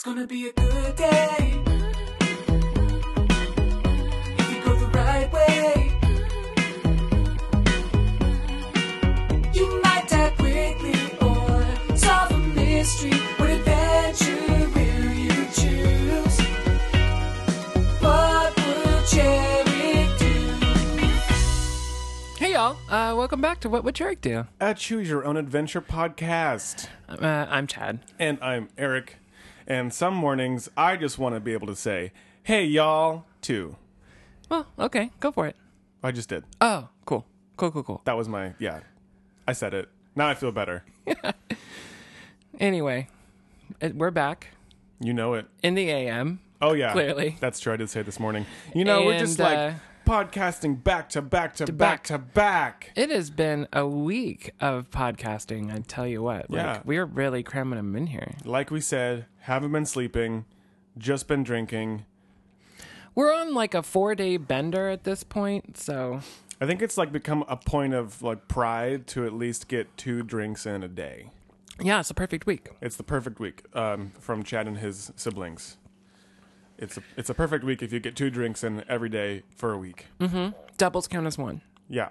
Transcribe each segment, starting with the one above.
It's gonna be a good day. If you go the right way, you might die quickly or solve a mystery. What adventure will you choose? What will Cherry do? Hey y'all, uh, welcome back to What Would Cherrick Do? A Choose Your Own Adventure podcast. Uh, I'm Chad. And I'm Eric. And some mornings, I just want to be able to say, hey, y'all, too. Well, okay, go for it. I just did. Oh, cool. Cool, cool, cool. That was my, yeah. I said it. Now I feel better. Anyway, it, we're back You know it. in the AM. Oh, yeah. Clearly. That's true. I did say it this morning. You know, we're just And, like uh, podcasting back to back to, back, back. to back. It has been a week of podcasting, I tell you what. Like, Yeah. We're really cramming them in here. Like we said, haven't been sleeping, just been drinking. We're on like a four day bender at this point, so I think it's like become a point of like pride to at least get two drinks in a day. yeah, it's a perfect week. It's the perfect week um, from Chad and his siblings. It's a, it's a perfect week if you get two drinks in every day for a week. Doubles count as one. Yeah.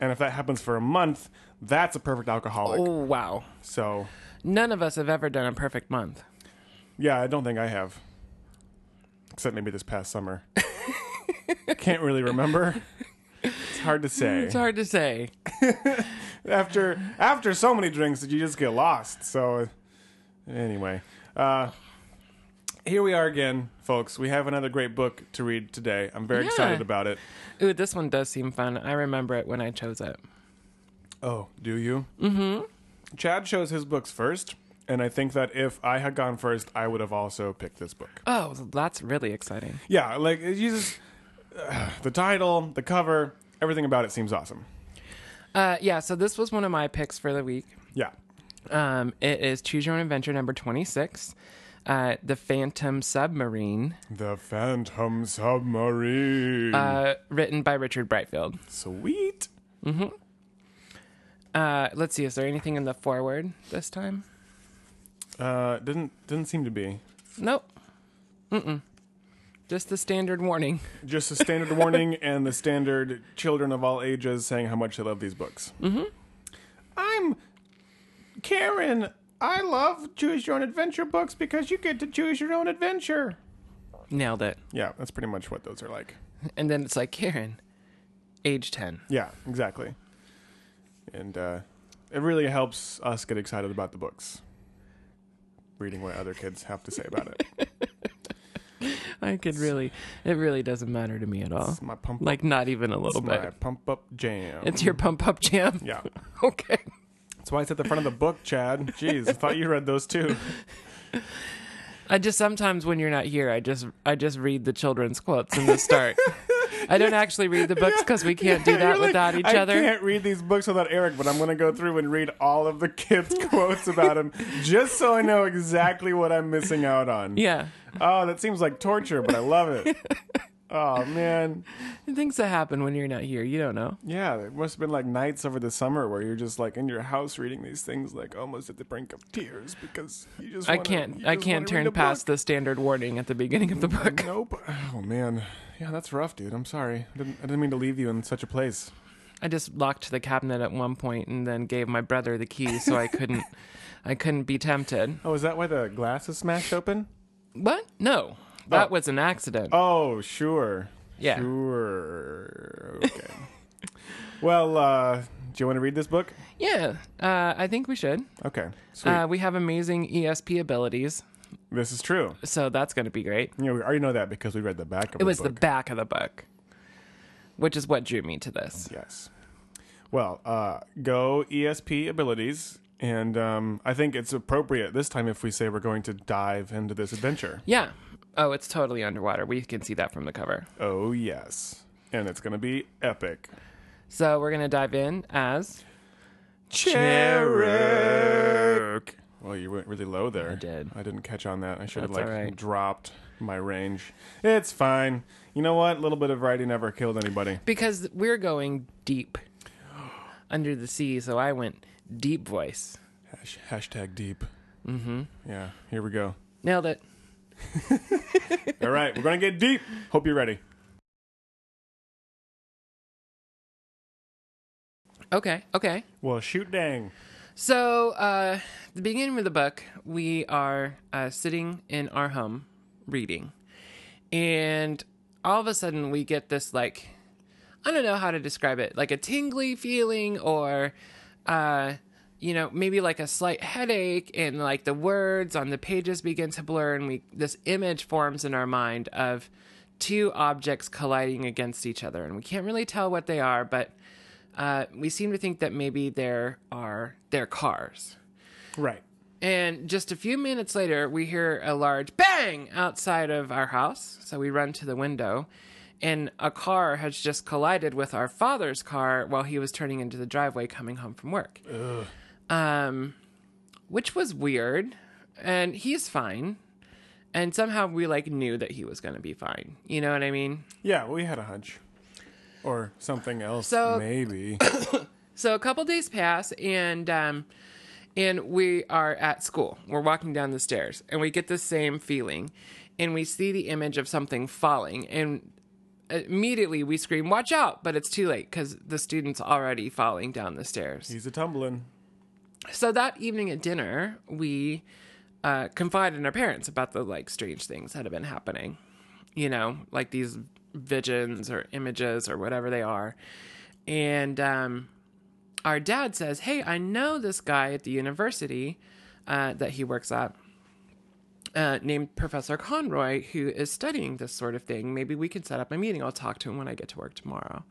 And if that happens for a month, that's a perfect alcoholic. Oh, wow. So, None of us have ever done a perfect month. yeah, I don't think I have. Except maybe this past summer. Can't really remember. It's hard to say. It's hard to say. after after so many drinks that you just get lost. So anyway, uh here we are again, folks. We have another great book to read today. I'm very Yeah. excited about it. Ooh, this one does seem fun. I remember it when I chose it. Oh, do you? Mm-hmm. Chad chose his books first, and I think that if I had gone first, I would have also picked this book. Oh, that's really exciting. Yeah, like you just uh, the title, the cover, everything about it seems awesome. Uh, yeah, so this was one of my picks for the week. Yeah. Um, it is Choose Your Own Adventure number 26, uh, The Phantom Submarine, The Phantom Submarine. uh, written by Richard Brightfield. Sweet. Uh, let's see, is there anything in the foreword this time? Uh, didn't didn't seem to be. Nope. Mm-mm. Just the standard warning. Just the standard warning and the standard children of all ages saying how much they love these books. Mm-hmm. I'm Karen. I love choose your own adventure books because you get to choose your own adventure. Nailed it. Yeah, that's pretty much what those are like. And then it's like, Karen, age 10. Yeah, exactly. And uh, it really helps us get excited about the books. Reading what other kids have to say about it. I could really, it really doesn't matter to me at all. It's my pump Like, not even a little my bit. pump up jam. It's your pump up jam. yeah. Okay. That's why it's at the front of the book, Chad. Jeez, I thought you read those too. I just sometimes when you're not here, I just I just read the children's quotes in the start. I don't actually read the books because we can't do that like, without each I other. I can't read these books without Eric, but I'm going to go through and read all of the kids' quotes about him just so I know exactly what I'm missing out on. Yeah, Oh, that seems like torture, but I love it. oh, man. things that happen when you're not here, you don't know. Yeah, there must have been like nights over the summer where you're just like in your house reading these things, like almost at the brink of tears because you just I wanna- can't you I can't turn past book. the standard warning at the beginning of the book. Nope. Oh man, yeah, that's rough, dude. I'm sorry. I didn't, I didn't mean to leave you in such a place. I just locked the cabinet at one point and then gave my brother the key so I couldn't I couldn't be tempted. Oh, is that why the glass is smashed open? What? No. That Oh. was an accident. Oh, sure. Yeah. Sure. Okay. well, uh, do you want to read this book? Yeah. Uh, I think we should. Okay. Uh, we have amazing ESP abilities, this is true. so that's going to be great. Know, we already know that because we read the back of It the was the back of the book, which is what drew me to this. Yes. Well, uh, go ESP abilities, and um, I think it's appropriate this time if we say we're going to dive into this adventure. Yeah. Oh, it's totally underwater. We can see that from the cover. Oh yes, and it's going to be epic. So we're going to dive in as Cherrick. Well, you went really low there. I did. I didn't catch on that. I should have That's like all right. dropped my range. It's fine. You know what? A little bit of writing never killed anybody. because we're going deep under the sea, so I went deep voice. Hash, hashtag deep. Mm-hmm. Yeah. Here we go. Nailed it. All right, we're going to get deep. Hope you're ready. Okay, okay. Well, shoot dang. So, uh, the beginning of the book, we are uh, sitting in our home reading, and all of a sudden we get this like, I don't know how to describe it, like a tingly feeling, or, uh, you know, maybe like a slight headache, and like the words on the pages begin to blur, and we this image forms in our mind of two objects colliding against each other, and we can't really tell what they are, but uh, we seem to think that maybe there are their cars. Right. And just a few minutes later, we hear a large bang outside of our house. So we run to the window, and a car has just collided with our father's car while he was turning into the driveway coming home from work. Um, which was weird. And he's fine. And somehow we like knew that he was going to be fine. You know what I mean? Yeah, we had a hunch. Or something else, So- maybe. So a couple days pass, and um, and we are at school. We're walking down the stairs, and we get the same feeling, and we see the image of something falling, and immediately we scream, "Watch out!" But it's too late because the student's already falling down the stairs. He's a tumbling. So that evening at dinner, we uh, confided in our parents about the like strange things that have been happening. You know, like these visions or images or whatever they are. And um, our dad says, "Hey, I know this guy at the university uh, that he works at." Uh, named Professor Conroy, who is studying this sort of thing. Maybe we can set up a meeting. I'll talk to him when I get to work tomorrow.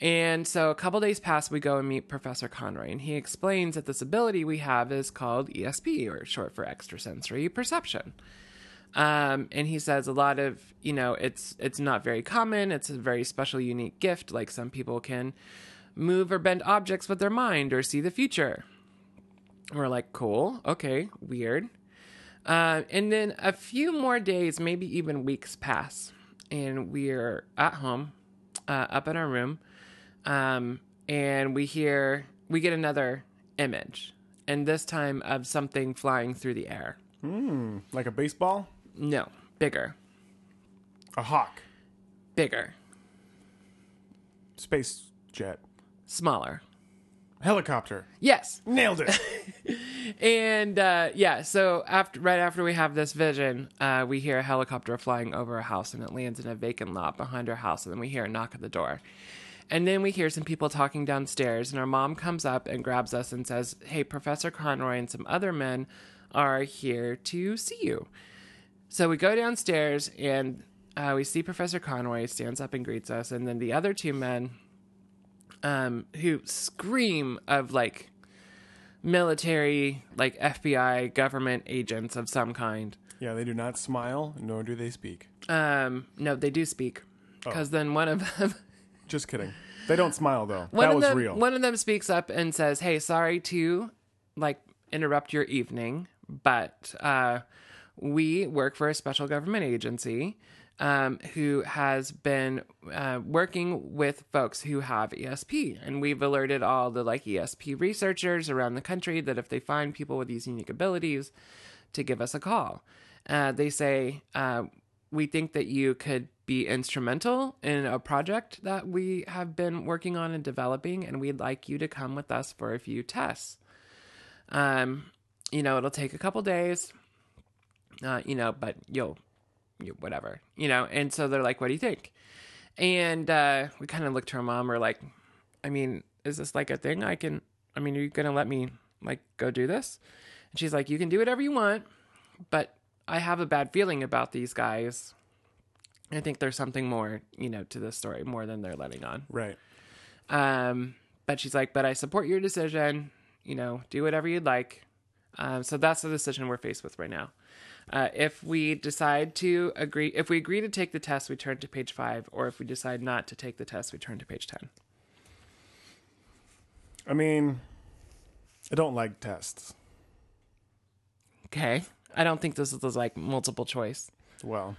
And so a couple days pass, we go and meet Professor Conroy, and he explains that this ability we have is called ESP, or short for extrasensory perception. Um, and he says a lot of, you know, it's it's not very common. It's a very special, unique gift. Like some people can move or bend objects with their mind or see the future. We're like, cool, okay, weird. Uh, and then a few more days, maybe even weeks pass, and we're at home, uh, up in our room, um, and we hear we get another image, and this time of something flying through the air. Like a baseball? No, bigger, A hawk. bigger, Space jet. smaller. Helicopter. Yes, Nailed it. and uh, yeah, so after right after we have this vision, uh, we hear a helicopter flying over a house, and it lands in a vacant lot behind our house, and then we hear a knock at the door. And then we hear some people talking downstairs, and our mom comes up and grabs us and says, Hey, Professor Conroy and some other men are here to see you. So we go downstairs, and uh, we see Professor Conroy stands up and greets us, and then the other two men um, who scream of like military, like FBI government agents of some kind. yeah, they do not smile, nor do they speak. Um, no, they do speak. Because then one of them, Just kidding. They don't smile though. one that was them, real. one of them speaks up and says, "Hey, sorry to like interrupt your evening, but uh, we work for a special government agency um, who has been uh, working with folks who have ESP, and we've alerted all the like ESP researchers around the country that if they find people with these unique abilities, to give us a call. Uh, they say uh, we think that you could be instrumental in a project that we have been working on and developing, and we'd like you to come with us for a few tests. Um, you know, it'll take a couple days, uh, you know, but you'll, you whatever, you know. And so they're like, "What do you think?" And uh, we kind of looked to our mom. We're like, "I mean, is this like a thing? I can? I mean, are you gonna let me like go do this?" And she's like, "You can do whatever you want, but I have a bad feeling about these guys." I think there's something more, you know, to this story more than they're letting on. right. Um, but she's like, but I support your decision. You know, do whatever you'd like. Um, so that's the decision we're faced with right now. Uh, if we decide to agree, if we agree to take the test, we turn to page five, or if we decide not to take the test, we turn to page 10. I mean, I don't like tests. Okay. I don't think this is like multiple choice. Well,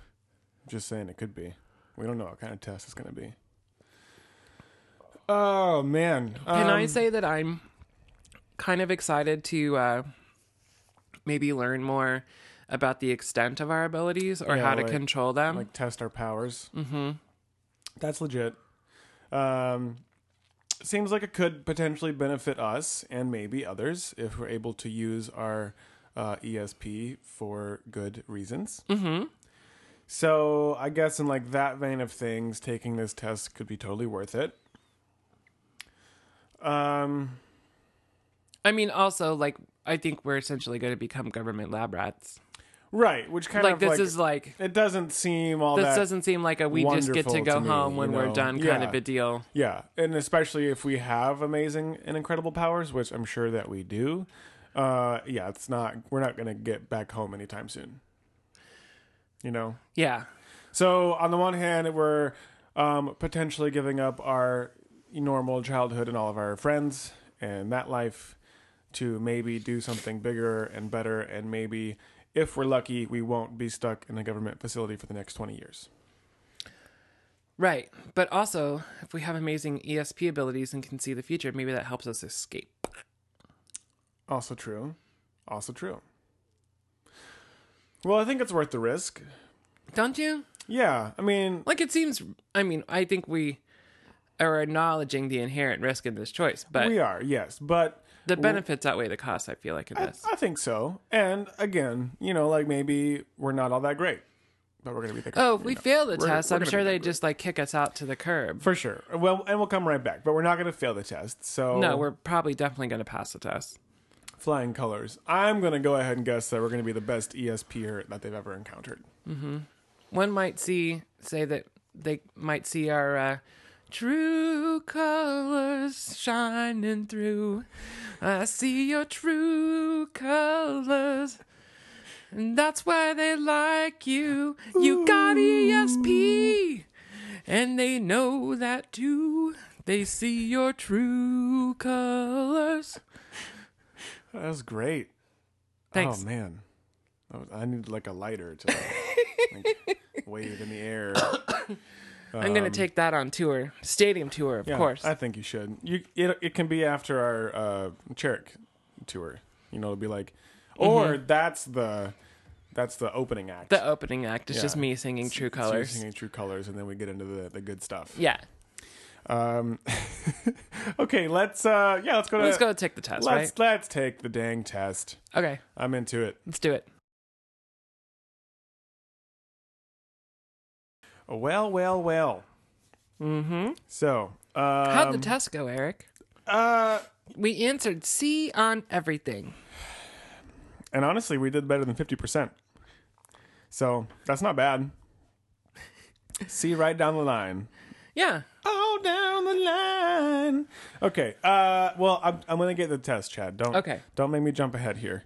just saying it could be. We don't know what kind of test it's going to be. Oh man. Can I Um, say that I'm kind of excited to uh, maybe learn more about the extent of our abilities or Yeah, how to like- control them. like test our powers. Mm-hmm. That's legit. Um, seems like it could potentially benefit us and maybe others if we're able to use our uh, ESP for good reasons. Mm-hmm. So I guess in like that vein of things, taking this test could be totally worth it. Um, I mean, also like I think we're essentially going to become government lab rats. right, which kind Like of this like, is like it doesn't seem all this doesn't seem like a we just get to go to me, home when you we're know? done kind Yeah. of a deal. Yeah, and especially if we have amazing and incredible powers, which I'm sure that we do. Uh, yeah, it's not. We're not gonna get back home anytime soon. You know. Yeah. So on the one hand, we're um, potentially giving up our normal childhood and all of our friends and that life to maybe do something bigger and better, and maybe if we're lucky, we won't be stuck in a government facility for the next twenty years. Right. But also, if we have amazing ESP abilities and can see the future, maybe that helps us escape. Also true. Also true. Well, I think it's worth the risk. Don't you? Yeah, I mean, Like it seems I mean, I think we are acknowledging the inherent risk in this choice, but we are, yes, but the benefits outweigh the costs, I feel like in I, this. I think so. And again, you know, like maybe we're not all that great, but we're gonna be the Oh, if you we know, fail the we're- test, we're I'm gonna sure be they just like kick us out to the curb. for sure. Well, and we'll come right back, but we're not gonna fail the test. So No, we're probably definitely going to pass the test. Flying colors. I'm gonna go ahead and guess that we're gonna be the best ESPer that they've ever encountered. One might see say that they might see our uh, true colors shining through. I see your true colors. And that's why they like you. You got ESP. And they know that too. They see your true colors. That was great. Thanks. Oh man, I was- I need like a lighter to like, wave in the air. I'm going to take that on tour. Stadium tour, of Um, Yeah, course. I think you should. You it, it can be after our uh Cherrick tour. You know, it'll be like or that's the that's the opening act. Mm-hmm. the opening act is Yeah. just me singing True Colors. singing true colors and then we get into the, the good stuff. Yeah. Um Okay, let's uh yeah, let's go to Let's go take the test, let's let's take the dang test. Okay, I'm into it. let's do it. Well, well, well. Mm-hmm. So, um, How'd the test go, Eric? uh We answered C on everything. and honestly, we did better than 50%. So, that's not bad. See right down the line. Yeah. Down the line. Okay. Uh, well, I'm, I'm going to get the test, Chad. Don't Okay. Don't make me jump ahead here.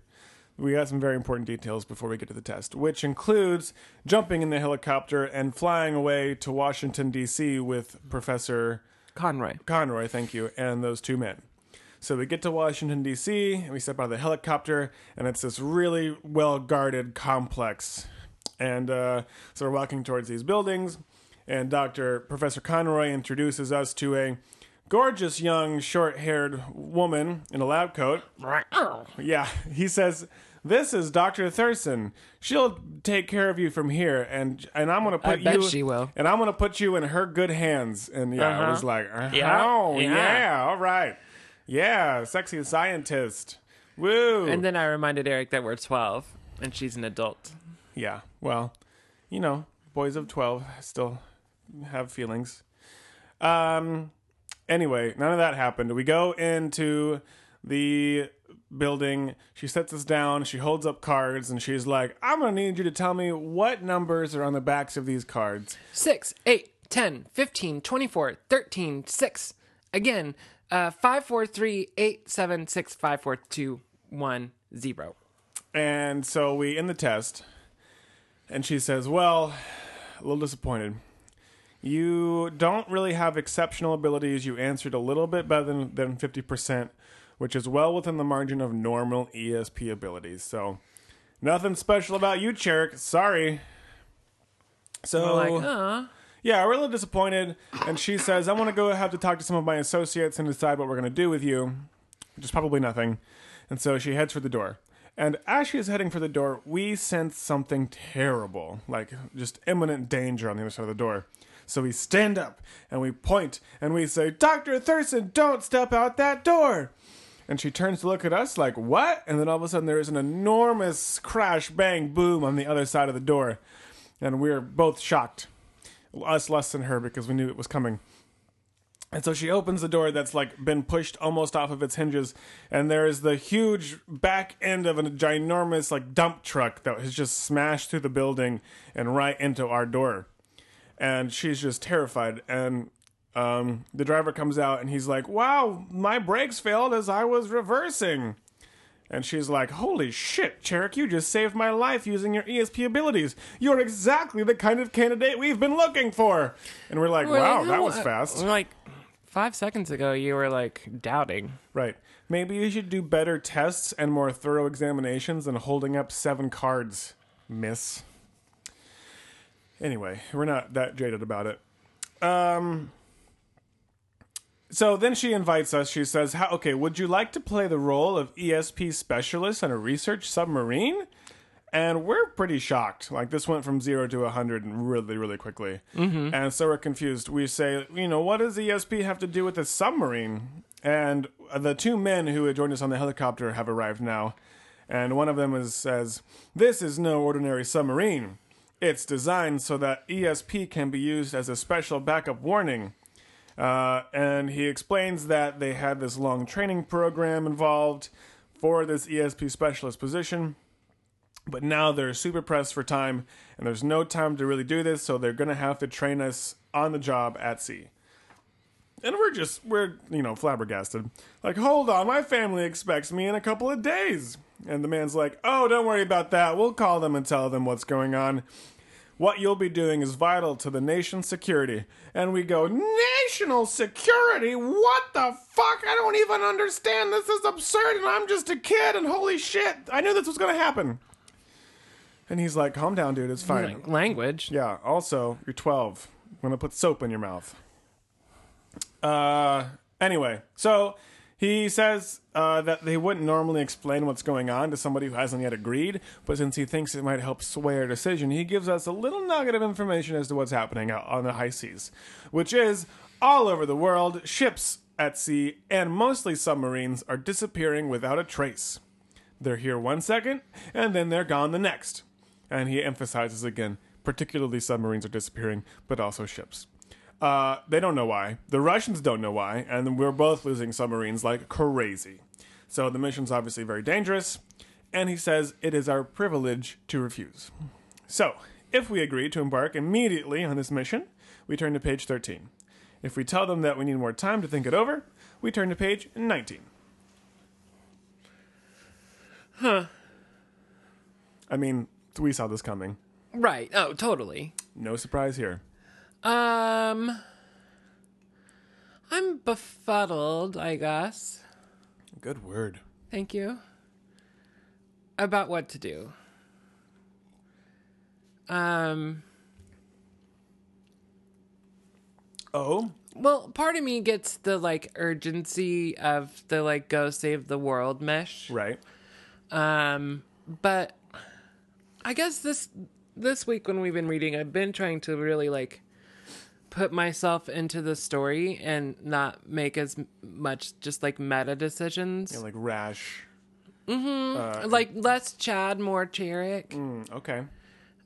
We got some very important details before we get to the test, which includes jumping in the helicopter and flying away to Washington D.C. with Professor Conroy. Conroy, thank you, and those two men. So we get to Washington D.C. and we step out of the helicopter, and it's this really well guarded complex. And uh, so we're walking towards these buildings, and Doctor Professor Conroy introduces us to a gorgeous young short-haired woman in a lab coat. Yeah, he says, "This is Doctor Thurston. She'll take care of you from here, and and I'm gonna put I bet you. she will. And I'm gonna put you in her good hands." And yeah, I Uh-huh. was like, uh, Yeah, "Oh yeah. yeah, all right, yeah, sexy scientist, woo." And then I reminded Eric that we're 12 and she's an adult. yeah, well, you know, boys of twelve still have feelings. Um. Anyway, none of that happened. We go into the building. She sets us down. She holds up cards and she's like, I'm going to need you to tell me what numbers are on the backs of these cards. 6, 8, 10, 15, 24, 13, 6. Again, uh, 5, 4, 3, 8, 7, 6, 5, 4, 2, 1, 0. And so we end the test. And she says, Well, a little disappointed. You don't really have exceptional abilities. You answered a little bit better than, than 50%, which is well within the margin of normal ESP abilities. So, nothing special about you, Cherrick. Sorry. So, like, uh, yeah, we're a little disappointed. And she says, I want to go have to talk to some of my associates and decide what we're going to do with you, which is probably nothing. And so she heads for the door. And as she is heading for the door, we sense something terrible, like just imminent danger on the other side of the door. So we stand up and we point and we say, Dr. Thurston, don't step out that door. And she turns to look at us like, what? And then all of a sudden there is an enormous crash, bang, boom on the other side of the door. And we're both shocked. Us less than her because we knew it was coming. And so she opens the door that's like been pushed almost off of its hinges, and there is the huge back end of a ginormous like dump truck that has just smashed through the building and right into our door. And she's just terrified. And um, the driver comes out and he's like, "Wow, my brakes failed as I was reversing." And she's like, Holy shit, Cherrick, you just saved my life using your ESP abilities. You're exactly the kind of candidate we've been looking for. And we're like, We're Wow, like, that "Oh, was fast. We're like five seconds ago, you were like doubting. Right. Maybe you should do better tests and more thorough examinations than holding up seven cards, miss. Anyway, we're not that jaded about it. Um. So then she invites us. She says, How, "Okay, would you like to play the role of ESP specialist on a research submarine?" And we're pretty shocked. Like this went from zero to a hundred really, really quickly, mm-hmm. and so we're confused. We say, "You know, what does ESP have to do with a submarine?" And the two men who had joined us on the helicopter have arrived now, and one of them is, says, "This is no ordinary submarine. It's designed so that ESP can be used as a special backup warning." Uh, and he explains that they had this long training program involved for this ESP specialist position, but now they're super pressed for time, and there's no time to really do this, so they're going to have to train us on the job at sea. And we're just, we're, you know, flabbergasted. Like, hold on, my family expects me in a couple of days. And the man's like, oh, don't worry about that. We'll call them and tell them what's going on. What you'll be doing is vital to the nation's security. And we go, National security? What the fuck? I don't even understand. This is absurd, and I'm just a kid, and holy shit, I knew this was gonna happen. And he's like, calm down, dude, it's fine. Like, language. Yeah, also, you're 12. I'm gonna put soap in your mouth. Uh, anyway, so he says uh, that they wouldn't normally explain what's going on to somebody who hasn't yet agreed, but since he thinks it might help sway our decision, he gives us a little nugget of information as to what's happening out on the high seas, which is all over the world, ships at sea and mostly submarines are disappearing without a trace. They're here one second, and then they're gone the next. And he emphasizes again, particularly submarines are disappearing, but also ships. Uh, they don't know why. The Russians don't know why, and we're both losing submarines like crazy. So the mission's obviously very dangerous, and he says it is our privilege to refuse. So, if we agree to embark immediately on this mission, we turn to page 13. If we tell them that we need more time to think it over, we turn to page 19. Huh. I mean, we saw this coming. Right. Oh, totally. No surprise here. Um, I'm befuddled, I guess. Good word. Thank you. About what to do. Um, Oh, well, part of me gets the like urgency of the like go save the world mesh. right. Um, but I guess this this week when we've been reading, I've been trying to really like put myself into the story and not make as much just like meta decisions. Yeah, like rash. like less Chad, more Cherrick. Mm, okay.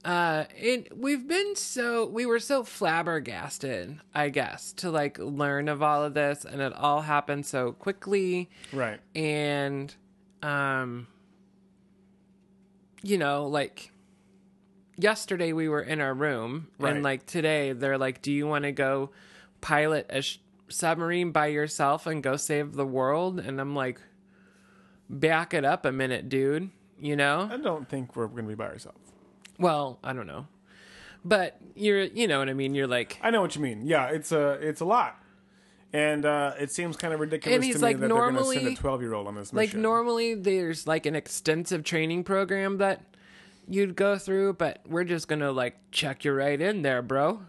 Uh, it we've been so we were so flabbergasted, I guess, to like learn of all of this, and it all happened so quickly. Right. and um you know like yesterday we were in our room Right. and like today they're like do you want to go pilot a sh- submarine by yourself and go save the world and i'm like back it up a minute dude you know I don't think we're going to be by ourselves. well i don't know but you're you know what i mean you're like I know what you mean. Yeah, it's a it's a lot, and uh, it seems kind of ridiculous And to he's me like, that they're going to send a normally- twelve year old on this mission. like normally there's like an extensive training program that you'd go through but we're just gonna like check you right in there bro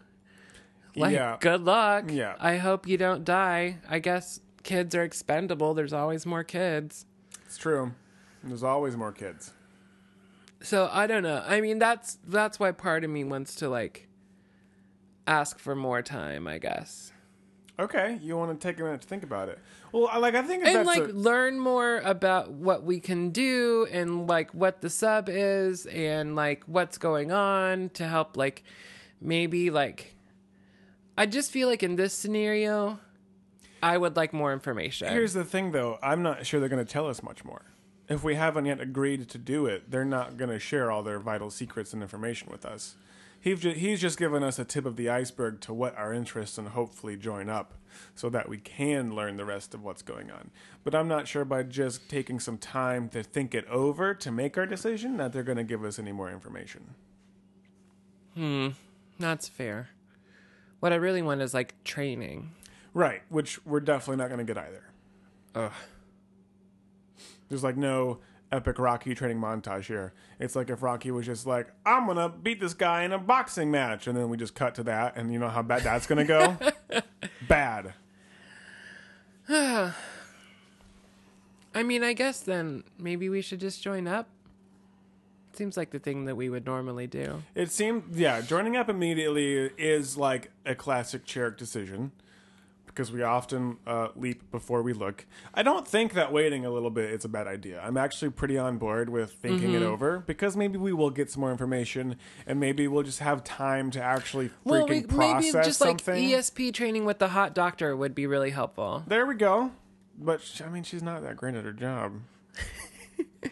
like Yeah. good luck Yeah. i hope you don't die i guess kids are expendable there's always more kids It's true. There's always more kids. So I don't know. I mean, that's that's why part of me wants to like ask for more time, I guess. Okay, you want to take a minute to think about it. Well, like I think and like a- learn more about what we can do and like what the sub is and like what's going on to help like maybe like I just feel like in this scenario I would like more information. Here's the thing, though. I'm not sure they're going to tell us much more. If we haven't yet agreed to do it, they're not going to share all their vital secrets and information with us. He's just, he's just given us a tip of the iceberg to what our interests and hopefully join up so that we can learn the rest of what's going on. But I'm not sure by just taking some time to think it over to make our decision that they're going to give us any more information. Hmm, that's fair. What I really want is like training. Right, which we're definitely not going to get either. Ugh. There's like no epic Rocky training montage here. It's like if Rocky was just like, I'm gonna beat this guy in a boxing match, and then we just cut to that, and you know how bad that's gonna go? bad. I mean, I guess then maybe we should just join up. Seems like the thing that we would normally do. It seemed, yeah, joining up immediately is like a classic Cherrick decision because we often uh, leap before we look. I don't think that waiting a little bit is a bad idea. I'm actually pretty on board with thinking it over because maybe we will get some more information and maybe we'll just have time to actually freaking Well, we, process maybe just like. ESP training with the hot doctor would be really helpful. There we go. But I mean, she's not that great at her job.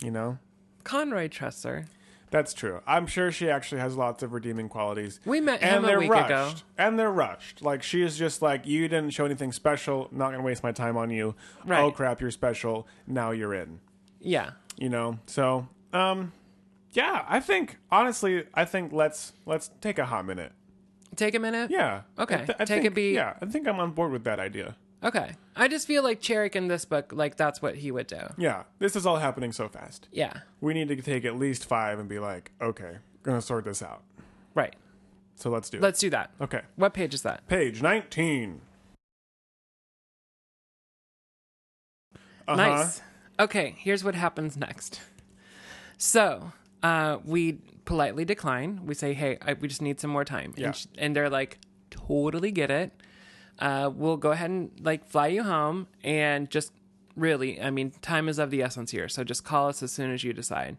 you know, Conroy trusts her. That's true. I'm sure she actually has lots of redeeming qualities. We met and him a they're week rushed. ago. And they're rushed. Like she is just like, you didn't show anything special. Not gonna waste my time on you. Right. Oh crap, you're special. Now you're in. Yeah. You know. So, um, yeah. I think honestly, I think let's let's take a hot minute. Take a minute. Yeah. Okay. I th- I Take a think- beat. Yeah. I think I'm on board with that idea. Okay. I just feel like Cherrick in this book, like that's what he would do. Yeah. This is all happening so fast. Yeah. we need to take at least five and be like, okay, gonna sort this out. Right. So let's do it. Let's do that. Okay. What page is that? Page 19. Uh-huh. Nice. Okay, here's what happens next. So, uh, we politely decline. We say, "Hey, I, we just need some more time," Yeah. and, sh- and they're like, "Totally get it. Uh, we'll go ahead and like fly you home, and just really, I mean, time is of the essence here. So just call us as soon as you decide."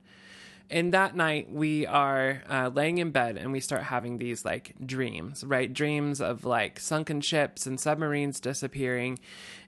And that night, we are uh, laying in bed and we start having these like dreams, right? Dreams of like sunken ships and submarines disappearing.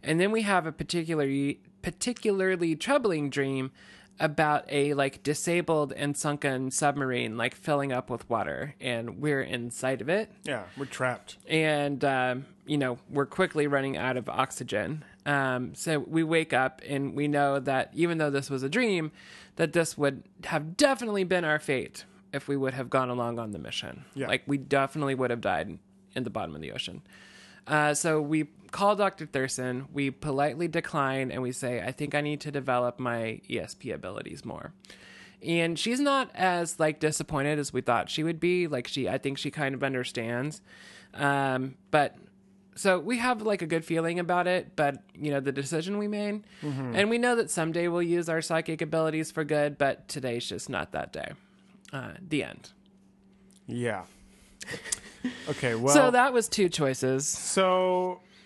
And then we have a particularly, particularly troubling dream about a like disabled and sunken submarine like filling up with water and we're inside of it Yeah, we're trapped. and um, you know we're quickly running out of oxygen. Um, so we wake up and we know that even though this was a dream, that this would have definitely been our fate if we would have gone along on the mission. Yeah. Like we definitely would have died in the bottom of the ocean. Uh, so we call Dr. Thurston, we politely decline, and we say, I think I need to develop my ESP abilities more. And she's not as like disappointed as we thought she would be. Like she, I think she kind of understands. Um, but so we have like a good feeling about it, but you know, the decision we made, and we know that someday we'll use our psychic abilities for good, but today's just not that day. Uh, the end. Yeah. Okay, well. so that was two choices. So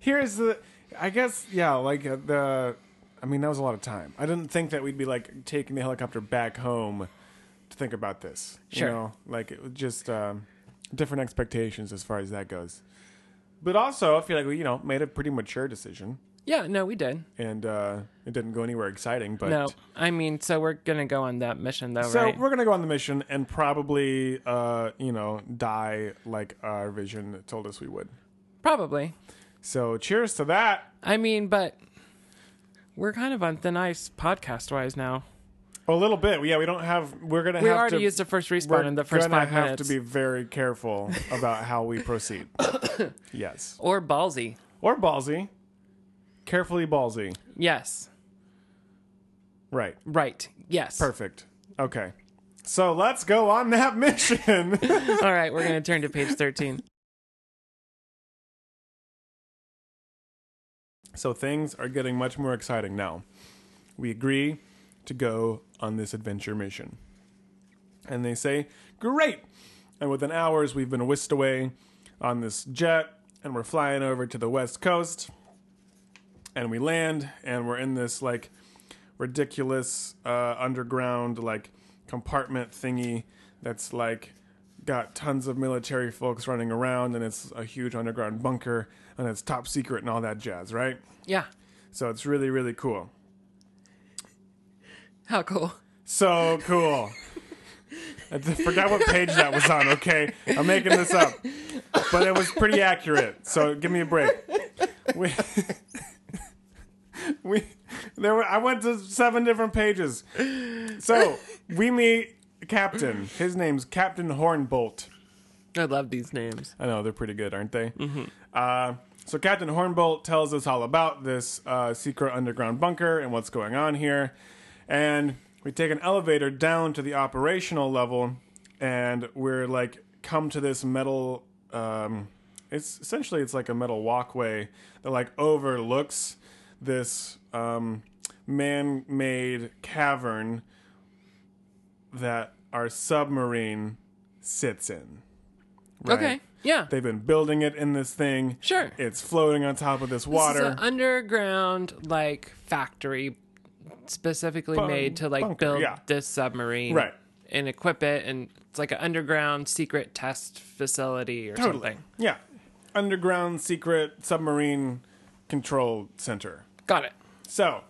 here's the. I guess yeah, like uh, the. I mean, that was a lot of time. I didn't think that we'd be like taking the helicopter back home to think about this. Sure. You know, like it was just um, different expectations as far as that goes. But also, I feel like we, you know, made a pretty mature decision, Yeah, no, we did. and uh, it didn't go anywhere exciting. But no, I mean, so we're gonna go on that mission though, So right? we're gonna go on the mission and probably, uh, you know, die like our vision told us we would. Probably. So cheers to that. I mean, but we're kind of on thin ice podcast wise now. A little bit, yeah. We don't have. We're gonna have We have already to. used the first respawn in the first gonna five have minutes. to be very careful about how we proceed. yes, or ballsy. or ballsy. Carefully ballsy. Yes. Right. Right. Yes. Perfect. Okay. So let's go on that mission. All right, we're gonna turn to page thirteen. So things are getting much more exciting now. We agree to go on this adventure mission. And they say, Great! And within hours, we've been whisked away on this jet, and we're flying over to the west coast. And we land, and we're in this like ridiculous uh, underground like compartment thingy that's like got tons of military folks running around, and it's a huge underground bunker, and it's top secret and all that jazz, right? Yeah. So it's really, really cool. How cool. So cool. I forgot what page that was on, okay? I'm making this up. But it was pretty accurate, so give me a break. We, there were I went to seven different pages. So we meet Captain. His name's Captain Hornbolt. I love these names. I know they're pretty good, aren't they? Mm-hmm. Uh, so Captain Hornbolt tells us all about this uh, secret underground bunker and what's going on here, and we take an elevator down to the operational level, and we're like come to this metal. Um, it's essentially it's like a metal walkway that like overlooks this um, man-made cavern that our submarine sits in. right? Okay. Yeah. They've been building it in this thing. Sure. It's floating on top of this This water. is an underground like factory specifically made to like bunker, build yeah. this submarine Right. and equip it and it's like an underground secret test facility or totally. something. Yeah. Underground secret submarine control center. Got it. So,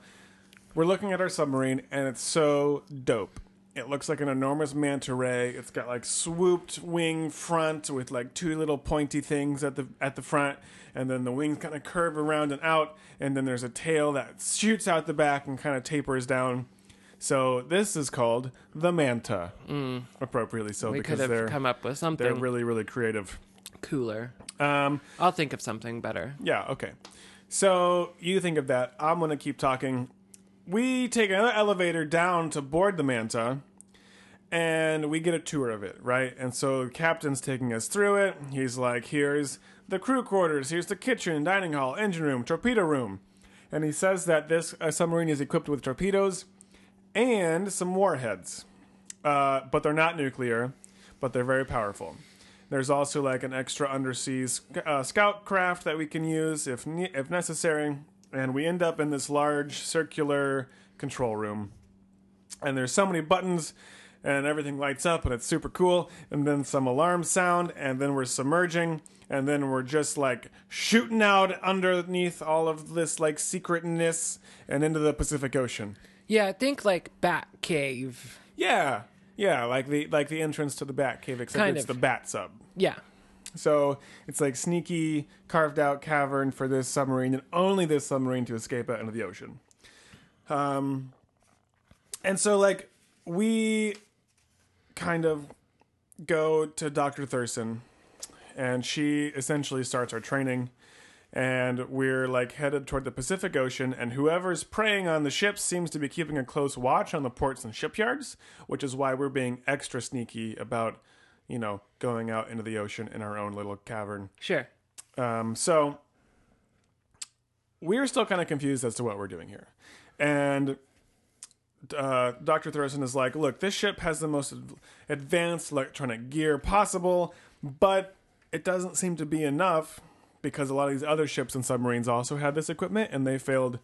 we're looking at our submarine and it's so dope. It looks like an enormous manta ray. It's got like swooped wing front with like two little pointy things at the at the front, and then the wings kind of curve around and out, and then there's a tail that shoots out the back and kind of tapers down. So this is called the manta, appropriately so Mm. We because could they're come up with they're really really creative. cooler. Um, I'll think of something better. yeah, okay. So you think of that. I'm going to keep talking. We take another elevator down to board the Manta, and we get a tour of it, right? And so the captain's taking us through it. He's like, here's the crew quarters, here's the kitchen, dining hall, engine room, torpedo room. And he says that this uh, submarine is equipped with torpedoes and some warheads. Uh, but they're not nuclear, but they're very powerful. There's also like an extra undersea uh, scout craft that we can use if ne- if necessary, and we end up in this large circular control room. And there's so many buttons, and everything lights up, and it's super cool. And then some alarms sound, and then we're submerging, and then we're just like shooting out underneath all of this like secretness and into the Pacific Ocean. Yeah, think like Bat Cave. Yeah, yeah, like the like the entrance to the Bat Cave, except Kind it's of. the Bat Sub. Yeah. So it's like sneaky carved out cavern for this submarine and only this submarine to escape out into the ocean. Um, and so like we kind of go to Dr. Thurston and she essentially starts our training and we're like headed toward the Pacific Ocean and whoever's preying on the ships seems to be keeping a close watch on the ports and shipyards, which is why we're being extra sneaky about you know, going out into the ocean in our own little cavern. Sure. Um, so we're still kind of confused as to what we're doing here. And uh, Dr. Thurston is like, look, this ship has the most advanced electronic gear possible, but it doesn't seem to be enough because a lot of these other ships and submarines also had this equipment and they failed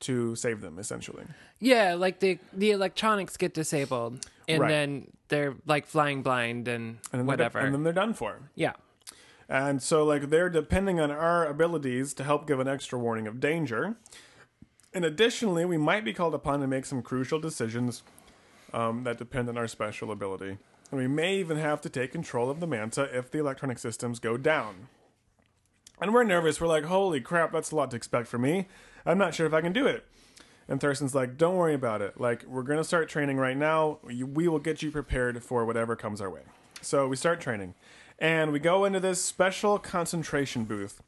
to save them, essentially. Yeah, like the the electronics get disabled and Right. then they're like flying blind and, And whatever. And then they're done for. yeah. And so, like, they're depending on our abilities to help give an extra warning of danger. And additionally, we might be called upon to make some crucial decisions um, that depend on our special ability. And we may even have to take control of the Manta if the electronic systems go down. And we're nervous. We're like, holy crap, that's a lot to expect from me. I'm not sure if I can do it. And Thurston's like, don't worry about it. Like, we're going to start training right now. We will get you prepared for whatever comes our way. So we start training. And we go into this special concentration booth.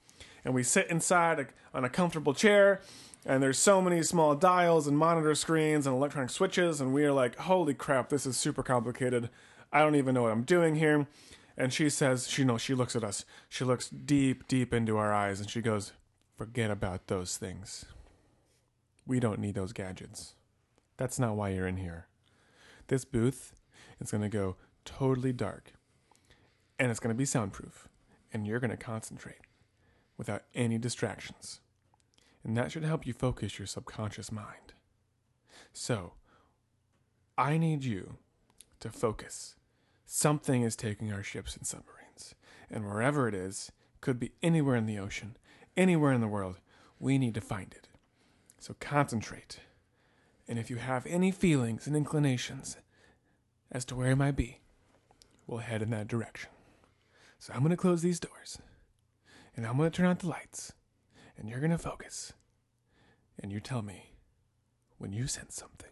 And we sit inside on a comfortable chair. And there's so many small dials and monitor screens and electronic switches. And we are like, holy crap, this is super complicated. I don't even know what I'm doing here. And she says, she knows, she looks at us. She looks deep, deep into our eyes. And she goes, forget about those things. We don't need those gadgets. That's not why you're in here. This booth is going to go totally dark, and it's going to be soundproof, and you're going to concentrate without any distractions. And that should help you focus your subconscious mind. So, I need you to focus. Something is taking our ships and submarines, and wherever it is, could be anywhere in the ocean, anywhere in the world, we need to find it. So concentrate. And if you have any feelings and inclinations as to where it might be, we'll head in that direction. So I'm going to close these doors, and I'm going to turn out the lights, and you're going to focus, and you tell me when you sense something.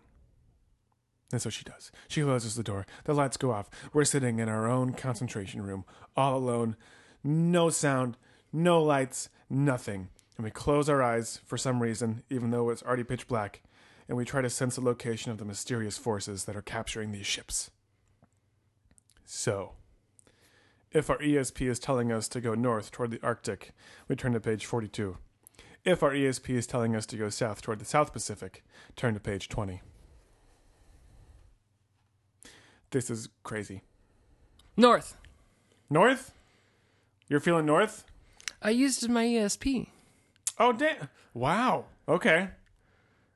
That's what she does. She closes the door. The lights go off. We're sitting in our own concentration room, all alone. No sound, no lights, nothing. And we close our eyes for some reason, even though it's already pitch black, and we try to sense the location of the mysterious forces that are capturing these ships. So, if our ESP is telling us to go north toward the Arctic, we turn to page 42. If our ESP is telling us to go south toward the South Pacific, turn to page 20. This is crazy. North. North? You're feeling north? I used my ESP. Oh, damn. Wow. Okay.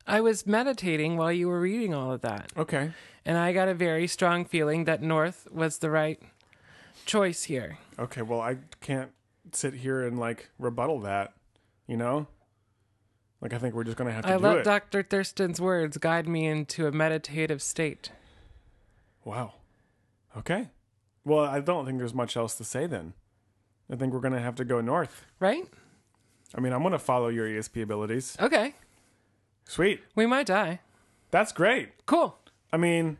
I was meditating while you were reading all of that, Okay. and I got a very strong feeling that North was the right choice here. Okay. Well, I can't sit here and like rebuttal that, you know? Like, I think we're just going to have to I do let it. Dr. Thurston's words guide me into a meditative state. Wow. Okay. Well, I don't think there's much else to say then. I think we're going to have to go north. Right? I mean, I'm going to follow your ESP abilities. Okay. Sweet. We might die. That's great. Cool. I mean,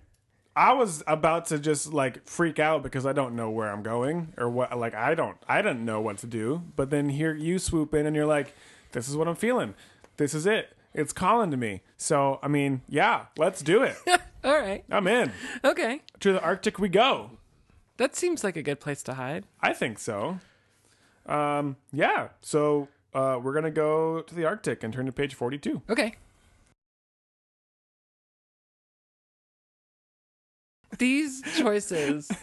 I was about to just like freak out because I don't know where I'm going or what. Like, I don't, I didn't know what to do. But then here you swoop in and you're like, "This is what I'm feeling. This is it. It's calling to me." So, I mean, yeah, let's do it. All right. I'm in. Okay. To the Arctic we go. That seems like a good place to hide. I think so. Um, yeah. So uh, we're gonna go to the Arctic and turn to page 42. Okay. These choices.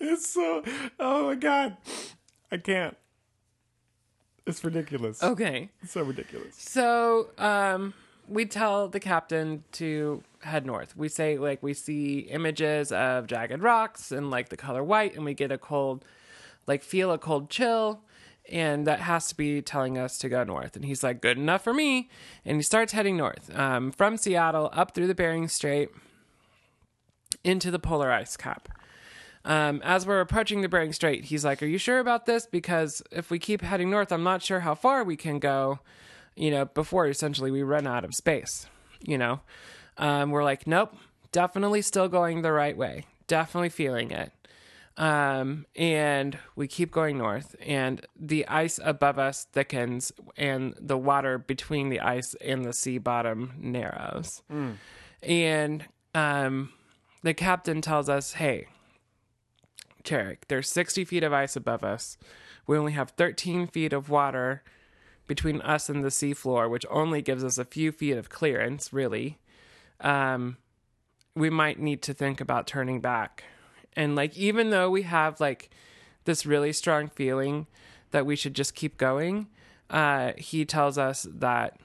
It's so. Oh my god, I can't. It's ridiculous. Okay. So ridiculous. So, um, we tell the captain to head north. We say, like, we see images of jagged rocks and, like, the color white, and we get a cold, like, feel a cold chill. And that has to be telling us to go north. And he's like, good enough for me. And he starts heading north um, from Seattle up through the Bering Strait into the polar ice cap. Um, as we're approaching the Bering Strait, he's like, Are you sure about this? Because if we keep heading north, I'm not sure how far we can go, you know, before essentially we run out of space, you know? Um, we're like, Nope, definitely still going the right way, definitely feeling it. Um, and we keep going north, and the ice above us thickens, and the water between the ice and the sea bottom narrows. And um, the captain tells us, Hey, Cherrick, there's 60 feet of ice above us. We only have 13 feet of water between us and the seafloor, which only gives us a few feet of clearance, really. Um, we might need to think about turning back. And like, even though we have like this really strong feeling that we should just keep going, uh, he tells us that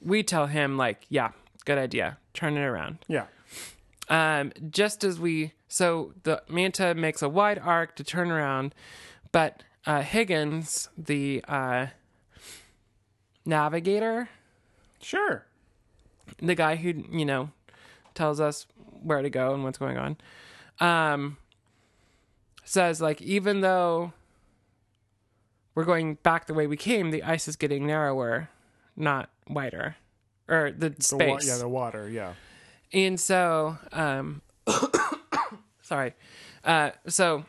we tell him, like, yeah, good idea, turn it around Yeah. Um, just as we so the manta makes a wide arc to turn around but uh, higgins the uh, navigator Sure. the guy who you know tells us where to go and what's going on um, says like even though we're going back the way we came the ice is getting narrower not wider or the The space wa- yeah, the water. Yeah. And so um sorry. Uh so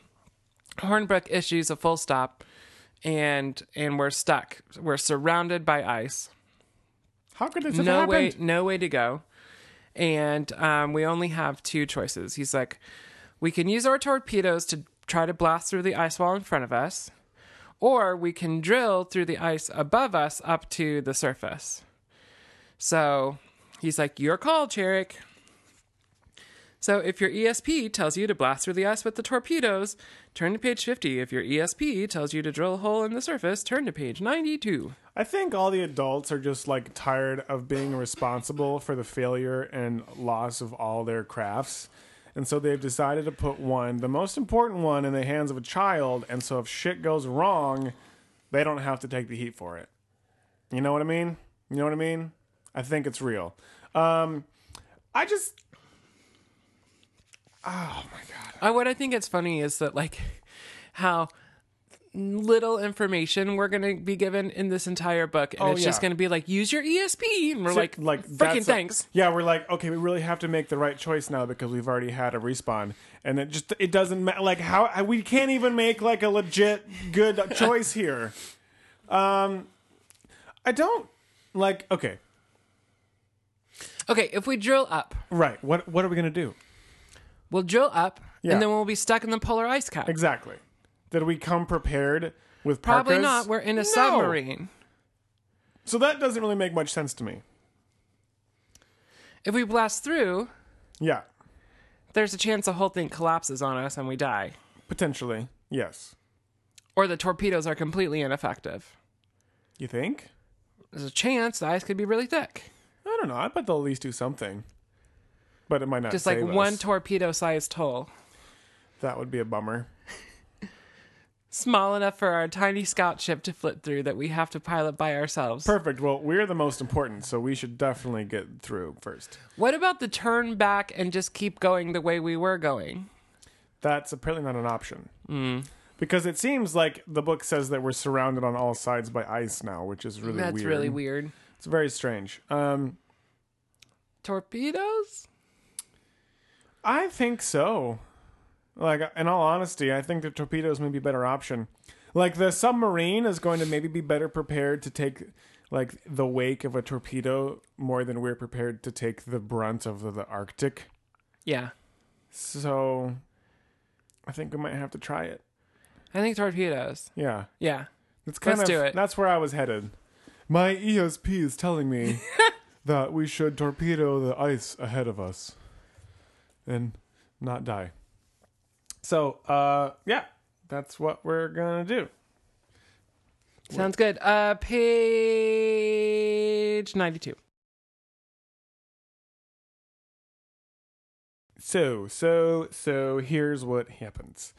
Hornbolt issues a full stop and and we're stuck. We're surrounded by ice. How could this have no happened? way no way to go. And um we only have two choices. He's like we can use our torpedoes to try to blast through the ice wall in front of us or we can drill through the ice above us up to the surface. So He's like, Your call, Cherrick. So if your ESP tells you to blast through the ice with the torpedoes, turn to page 50. If your ESP tells you to drill a hole in the surface, turn to page 92. I think all the adults are just like tired of being responsible for the failure and loss of all their crafts. And so they've decided to put one, the most important one, in the hands of a child. And so if shit goes wrong, they don't have to take the heat for it. You know what I mean? You know what I mean? I think it's real. Um, I just. Oh my God. What I think it's funny is that like how little information we're going to be given in this entire book and Oh, it's just yeah. going to be like use your ESP and we're like like freaking that's a- thanks. yeah, we're like, okay, we really have to make the right choice now because we've already had a respawn, and it just it doesn't matter. Like how we can't even make like a legit good choice here. Um, I don't like. Okay, Okay, if we drill up, right. What what are we gonna do we'll drill up Yeah. and then we'll be stuck in the polar ice cap. exactly? Did we come prepared with Probably parkas? not. We're in a No. submarine. So that doesn't really make much sense to me. If we blast through, Yeah, there's a chance the whole thing collapses on us and we die. potentially. Yes. Or the torpedoes are completely ineffective. You think? There's a chance the ice could be really thick. I don't know. I bet they'll at least do something. But it might not. Just like save one us. torpedo sized hole. that would be a bummer. Small enough for our tiny scout ship to flit through that we have to pilot by ourselves. Perfect. Well, we're the most important, so we should definitely get through first. What about the turn back and just keep going the way we were going? That's apparently not an option. Because it seems like the book says that we're surrounded on all sides by ice now, which is really That's weird. really weird. It's very strange. Um, Torpedoes? I think so. Like, in all honesty, I think the torpedoes may be a better option. Like, the submarine is going to maybe be better prepared to take, like, the wake of a torpedo more than we're prepared to take the brunt of the, the Arctic. Yeah. So, I think we might have to try it. I think torpedoes. Yeah. Yeah. That's kind Let's of do it. that's where I was headed. My ESP is telling me that we should torpedo the ice ahead of us and not die. So, uh yeah, that's what we're going to do. Sounds good. Uh page 92. So, so, so here's what happens.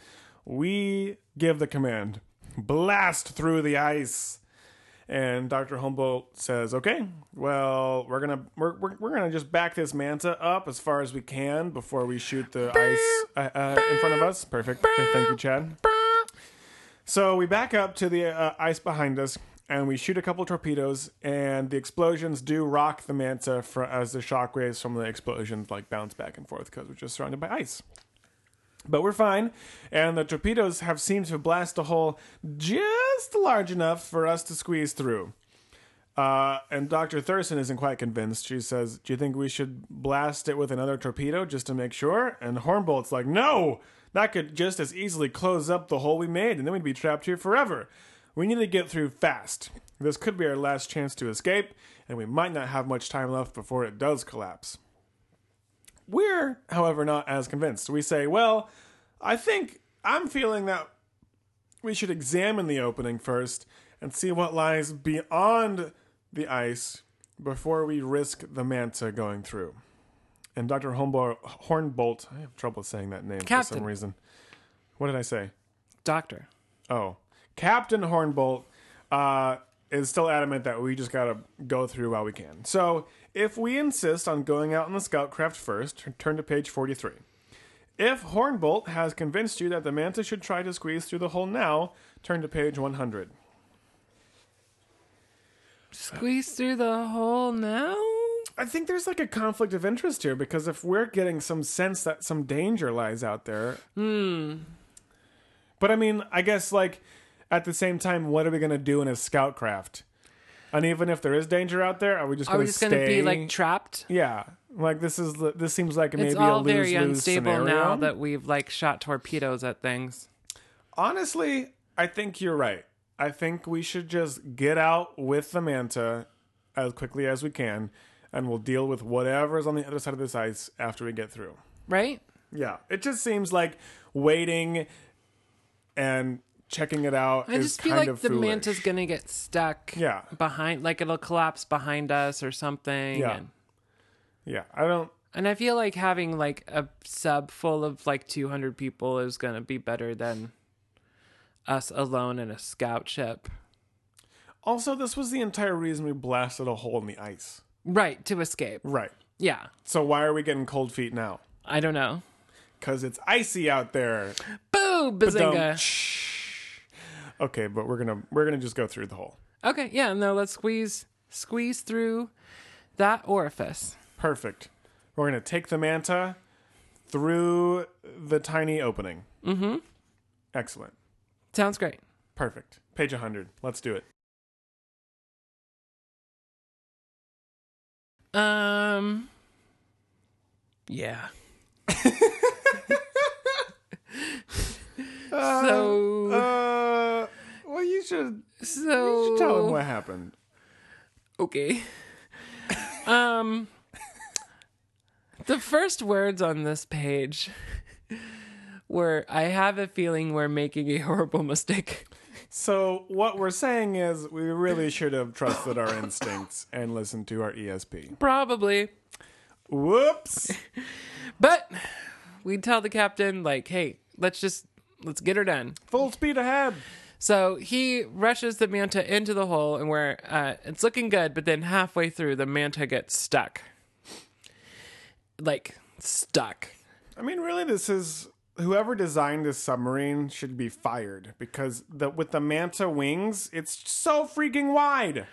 We give the command, blast through the ice. And Dr. Hornbolt says, "Okay, well, we're gonna we're, we're, we're gonna just back this manta up as far as we can before we shoot the ice uh, uh, in front of us. Perfect. Thank you, Chad. So we back up to the uh, ice behind us, and we shoot a couple torpedoes, and the explosions do rock the manta for, as the shockwaves from the explosions like bounce back and forth because we're just surrounded by ice. But we're fine, and the torpedoes have seemed to blast a hole just large enough for us to squeeze through. Uh, and Dr. Thurston isn't quite convinced. She says, Do you think we should blast it with another torpedo just to make sure? And Hornbolt's like, No! That could just as easily close up the hole we made, and then we'd be trapped here forever. We need to get through fast. This could be our last chance to escape, and we might not have much time left before it does collapse. We're, however, not as convinced. We say, Well, I think I'm feeling that we should examine the opening first and see what lies beyond the ice before we risk the manta going through. And Dr. Hornbo- Hornbolt, I have trouble saying that name for some reason. What did I say? Doctor. Oh, Captain Hornbolt uh, is still adamant that we just gotta go through while we can. So if we insist on going out in the scout craft first, turn to page 43. If Hornbolt has convinced you that the manta should try to squeeze through the hole now, turn to page 100. Squeeze through the hole now? I think there's like a conflict of interest here because if we're getting some sense that some danger lies out there. Hmm. But I mean, I guess like at the same time, what are we gonna do in a scout craft? And even if there is danger out there, are we just Are gonna we just going to be like trapped? yeah, like this is this seems like maybe It's a all lose very unstable scenario. now that we've like shot torpedoes at things. Honestly, I think you're right. I think we should just get out with the manta as quickly as we can and we'll deal with whatever's on the other side of this ice after we get through. Right? Yeah, it just seems like waiting and checking it out I just feel like the foolish. manta's gonna get stuck Yeah. behind like it'll collapse behind us or something. Yeah. And, Yeah, I don't. and I feel like having like a sub full of like two hundred people is gonna be better than us alone in a scout ship. Also, this was the entire reason we blasted a hole in the ice. Right, to escape. Right. Yeah. So why are we getting cold feet now? I don't know. Because it's icy out there. Boo bazinga. Shh. Okay, but we're gonna we're gonna just go through the hole. Okay, yeah, no, let's squeeze squeeze through that orifice. Perfect. We're gonna take the manta through the tiny opening. Mm-hmm. Excellent. Sounds great. Perfect. Page 100. Let's do it. Um Yeah. so Uh, well, you should, so you should tell him what happened. Okay. um the first words on this page were I have a feeling we're making a horrible mistake. So what we're saying is we really should have trusted our instincts and listened to our ESP. Probably. Whoops. But we tell the captain like, "Hey, let's just let's get her done." Full speed ahead. So he rushes the manta into the hole, and where uh, it's looking good, but then halfway through, the manta gets stuck. Like stuck. I mean, really, this is whoever designed this submarine should be fired because the with the manta wings, it's so freaking wide.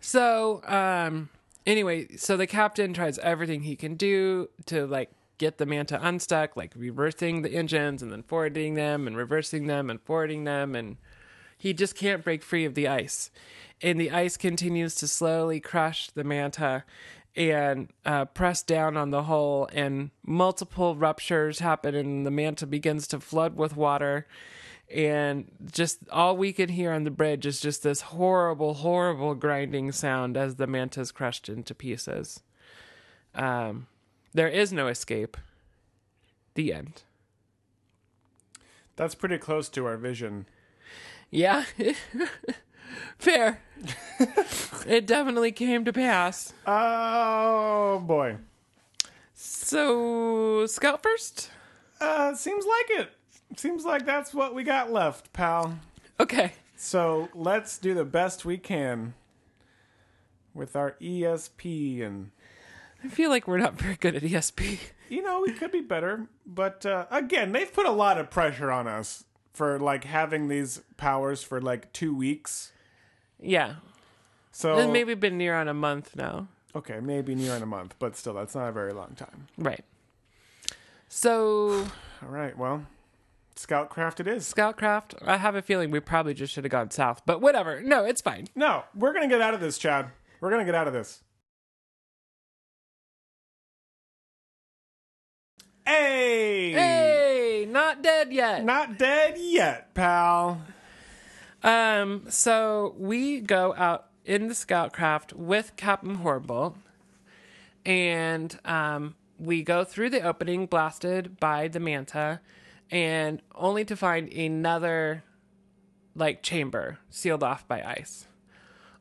So, um, anyway, so the captain tries everything he can do to like get the manta unstuck, like reversing the engines and then forwarding them and reversing them and forwarding them, and he just can't break free of the ice. And the ice continues to slowly crush the manta and uh, press down on the hole, and multiple ruptures happen, and the manta begins to flood with water and just all we could hear on the bridge is just this horrible, horrible grinding sound as the manta's crushed into pieces. Um, there is no escape. The end. That's pretty close to our vision. Yeah, fair. it definitely came to pass. Oh boy. So, scout first. Uh, seems like it. Seems like that's what we got left, pal. Okay. So let's do the best we can with our ESP and I feel like we're not very good at ESP. you know we could be better but uh, again they've put a lot of pressure on us for like having these powers for like two weeks Yeah, so it's maybe been near on a month now. okay maybe near on a month but still that's not a very long time Right. So, all right well scoutcraft it is Scoutcraft, I have a feeling we probably just should have gone south, but whatever. No, it's fine. no we're gonna get out of this chad we're gonna get out of this hey, Hey, not dead yet. not dead yet pal Um, so we go out in the Scoutcraft with Captain Horrible, and um, we go through the opening blasted by the Manta, and only to find another like chamber sealed off by ice.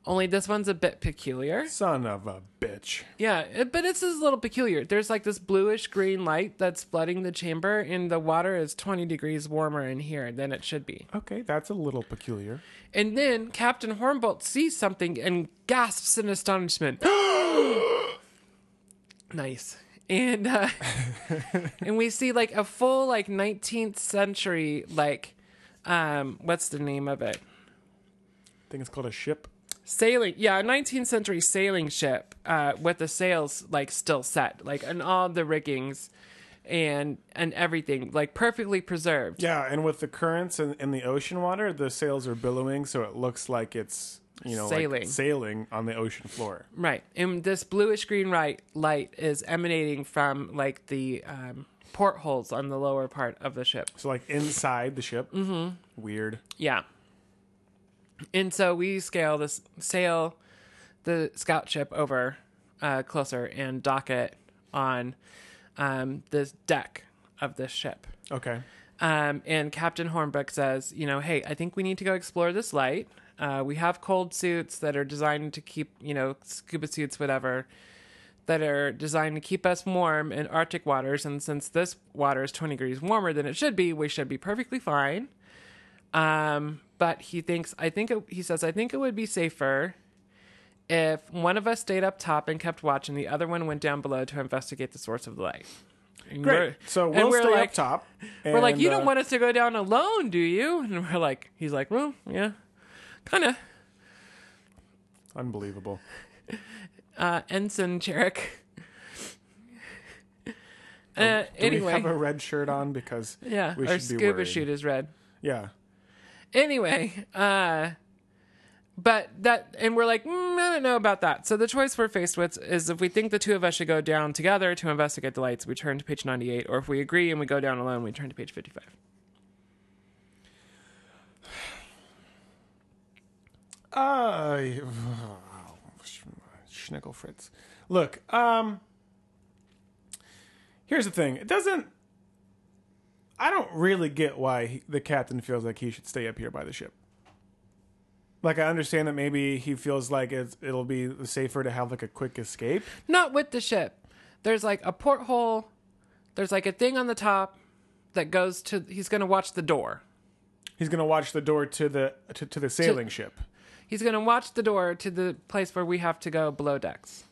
Only this one's a bit peculiar. son of a bitch Yeah, it, but it's a little peculiar. There's like this bluish green light that's flooding the chamber, and the water is 20 degrees warmer in here than it should be. Okay, that's a little peculiar. And then Captain Hornbolt sees something and gasps in astonishment. nice. And uh, and we see like a full like 19th century like um what's the name of it? I think it's called a ship. Sailing, yeah, a 19th century sailing ship uh, with the sails like still set, like and all the riggings and and everything like perfectly preserved. Yeah, and with the currents in, in the ocean water, the sails are billowing, so it looks like it's you know Sailing. like sailing on the ocean floor. Right. And this bluish green light light is emanating from like the um, portholes on the lower part of the ship. So like inside the ship. Mm-hmm. Weird. Yeah. And so we scale this sail the scout ship over uh, closer and dock it on um, this deck of this ship. Okay. Um, and Captain Hornbolt says, you know, hey, I think we need to go explore this light. Uh, we have cold suits that are designed to keep, you know, scuba suits, whatever, that are designed to keep us warm in Arctic waters. And since this water is 20 degrees warmer than it should be, we should be perfectly fine. Um, but he thinks, I think, it, he says, I think it would be safer if one of us stayed up top and kept watching, the other one went down below to investigate the source of the light. And Great. So we'll we're stay like- up top. we're like, and, you don't uh, want us to go down alone, do you? And we're like, he's like, well, yeah, kind of. Unbelievable. Uh, Ensign Cherrick. Uh, Do we have a red shirt on because yeah, we our should be scuba worried. chute is red. yeah. Anyway, uh, but that, and we're like, mm, I don't know about that. So the choice we're faced with is if we think the two of us should go down together to investigate the lights, we turn to page 98, or if we agree and we go down alone, we turn to page 55. Uh, Schnickel Fritz. Look, um, here's the thing. It doesn't. I don't really get why he, the captain feels like he should stay up here by the ship. Like, I understand that maybe he feels like it's, it'll be safer to have like a quick escape. Not with the ship. There's like a porthole. There's like a thing on the top that goes to. He's going to watch the door. He's gonna watch the door to the to, to the sailing ship. He's going to watch the door to the place where we have to go below decks.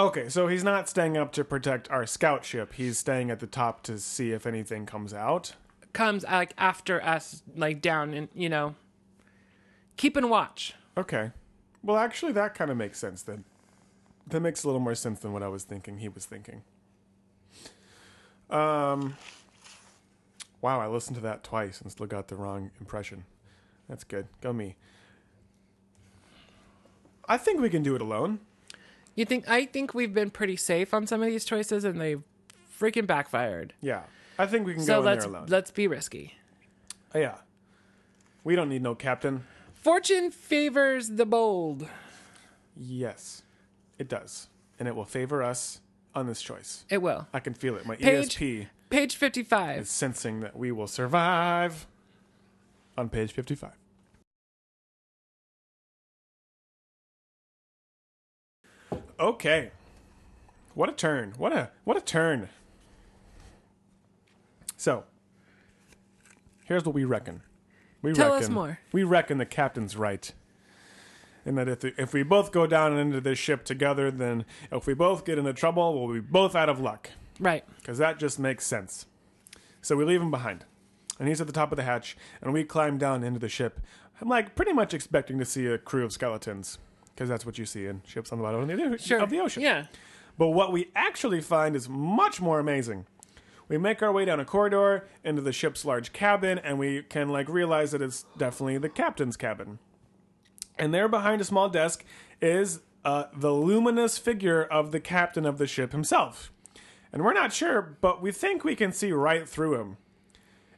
Okay, so he's not staying up to protect our scout ship. He's staying at the top to see if anything comes out. Comes like after us, like down and you know, keeping watch. Okay. Well, actually, that kind of makes sense then. That makes a little more sense than what I was thinking he was thinking. Um. Wow, I listened to that twice and still got the wrong impression. That's good. Go me. I think we can do it alone. You think? I think we've been pretty safe on some of these choices, and they've freaking backfired. Yeah. I think we can So go in let's there alone. let's be risky. Oh, yeah. We don't need no captain. Fortune favors the bold. Yes, it does. And it will favor us on this choice. It will. I can feel it. My Page- ESP Page fifty-five. is sensing that we will survive on page 55. Okay. What a turn. What a what a turn. So, here's what we reckon. We Tell reckon, us more. We reckon the captain's right. And that if, the, if we both go down into this ship together, then if we both get into trouble, we'll be both out of luck Right. because that just makes sense. So we leave him behind, and he's at the top of the hatch, and we climb down into the ship. I'm like pretty much expecting to see a crew of skeletons, because that's what you see in ships on the bottom of the, Sure. of the ocean. Yeah. But what we actually find is much more amazing. We make our way down a corridor into the ship's large cabin, and we can like realize that it's definitely the captain's cabin. And there behind a small desk is uh, the luminous figure of the captain of the ship himself. And we're not sure, but we think we can see right through him.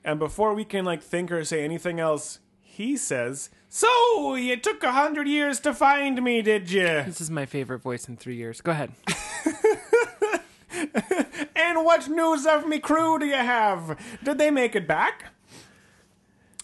And before we can like think or say anything else, he says, "So you took a hundred years to find me, did you?" This is my favorite voice in three years. Go ahead. And what news of me crew do you have? Did they make it back?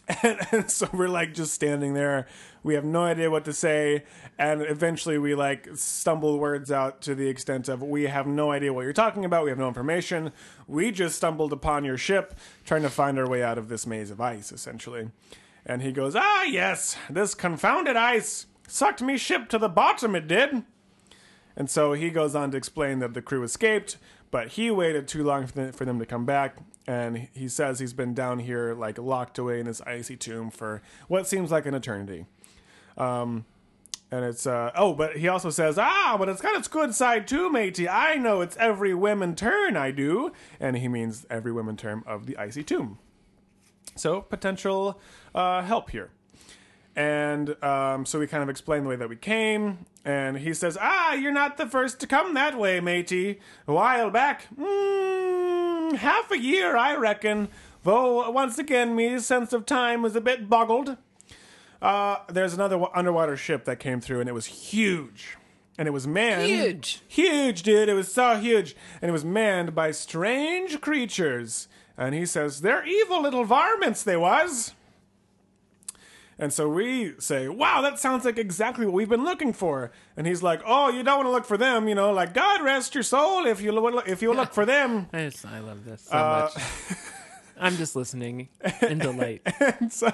And, and so we're like just standing there. We have no idea what to say. And eventually we like stumble words out to the extent of we have no idea what you're talking about. We have no information. We just stumbled upon your ship trying to find our way out of this maze of ice, essentially. And he goes, Ah, yes, this confounded ice sucked me ship to the bottom, it did. And so he goes on to explain that the crew escaped, but he waited too long for them, to come back. And he says he's been down here, like locked away in this icy tomb for what seems like an eternity. Um, and it's, uh, oh, but he also says, ah, but it's got its good side too, matey. I know it's every women turn, I do. And he means every women term of the icy tomb. So potential uh, help here. And um, so we kind of explain the way that we came. And he says, Ah, you're not the first to come that way, matey. A while back, mm, half a year, I reckon. Though, once again, me sense of time was a bit boggled. Uh, there's another wa- underwater ship that came through, and it was huge. and it was manned. Huge. Huge, dude. It was so huge. And it was manned by strange creatures. And he says, they're evil little varmints, they was. And so we say, wow, that sounds like exactly what we've been looking for. And he's like, oh, you don't want to look for them, you know, like God rest your soul if you lo- if you look for them. I, just, I love this so Uh, much. I'm just listening in delight. and so,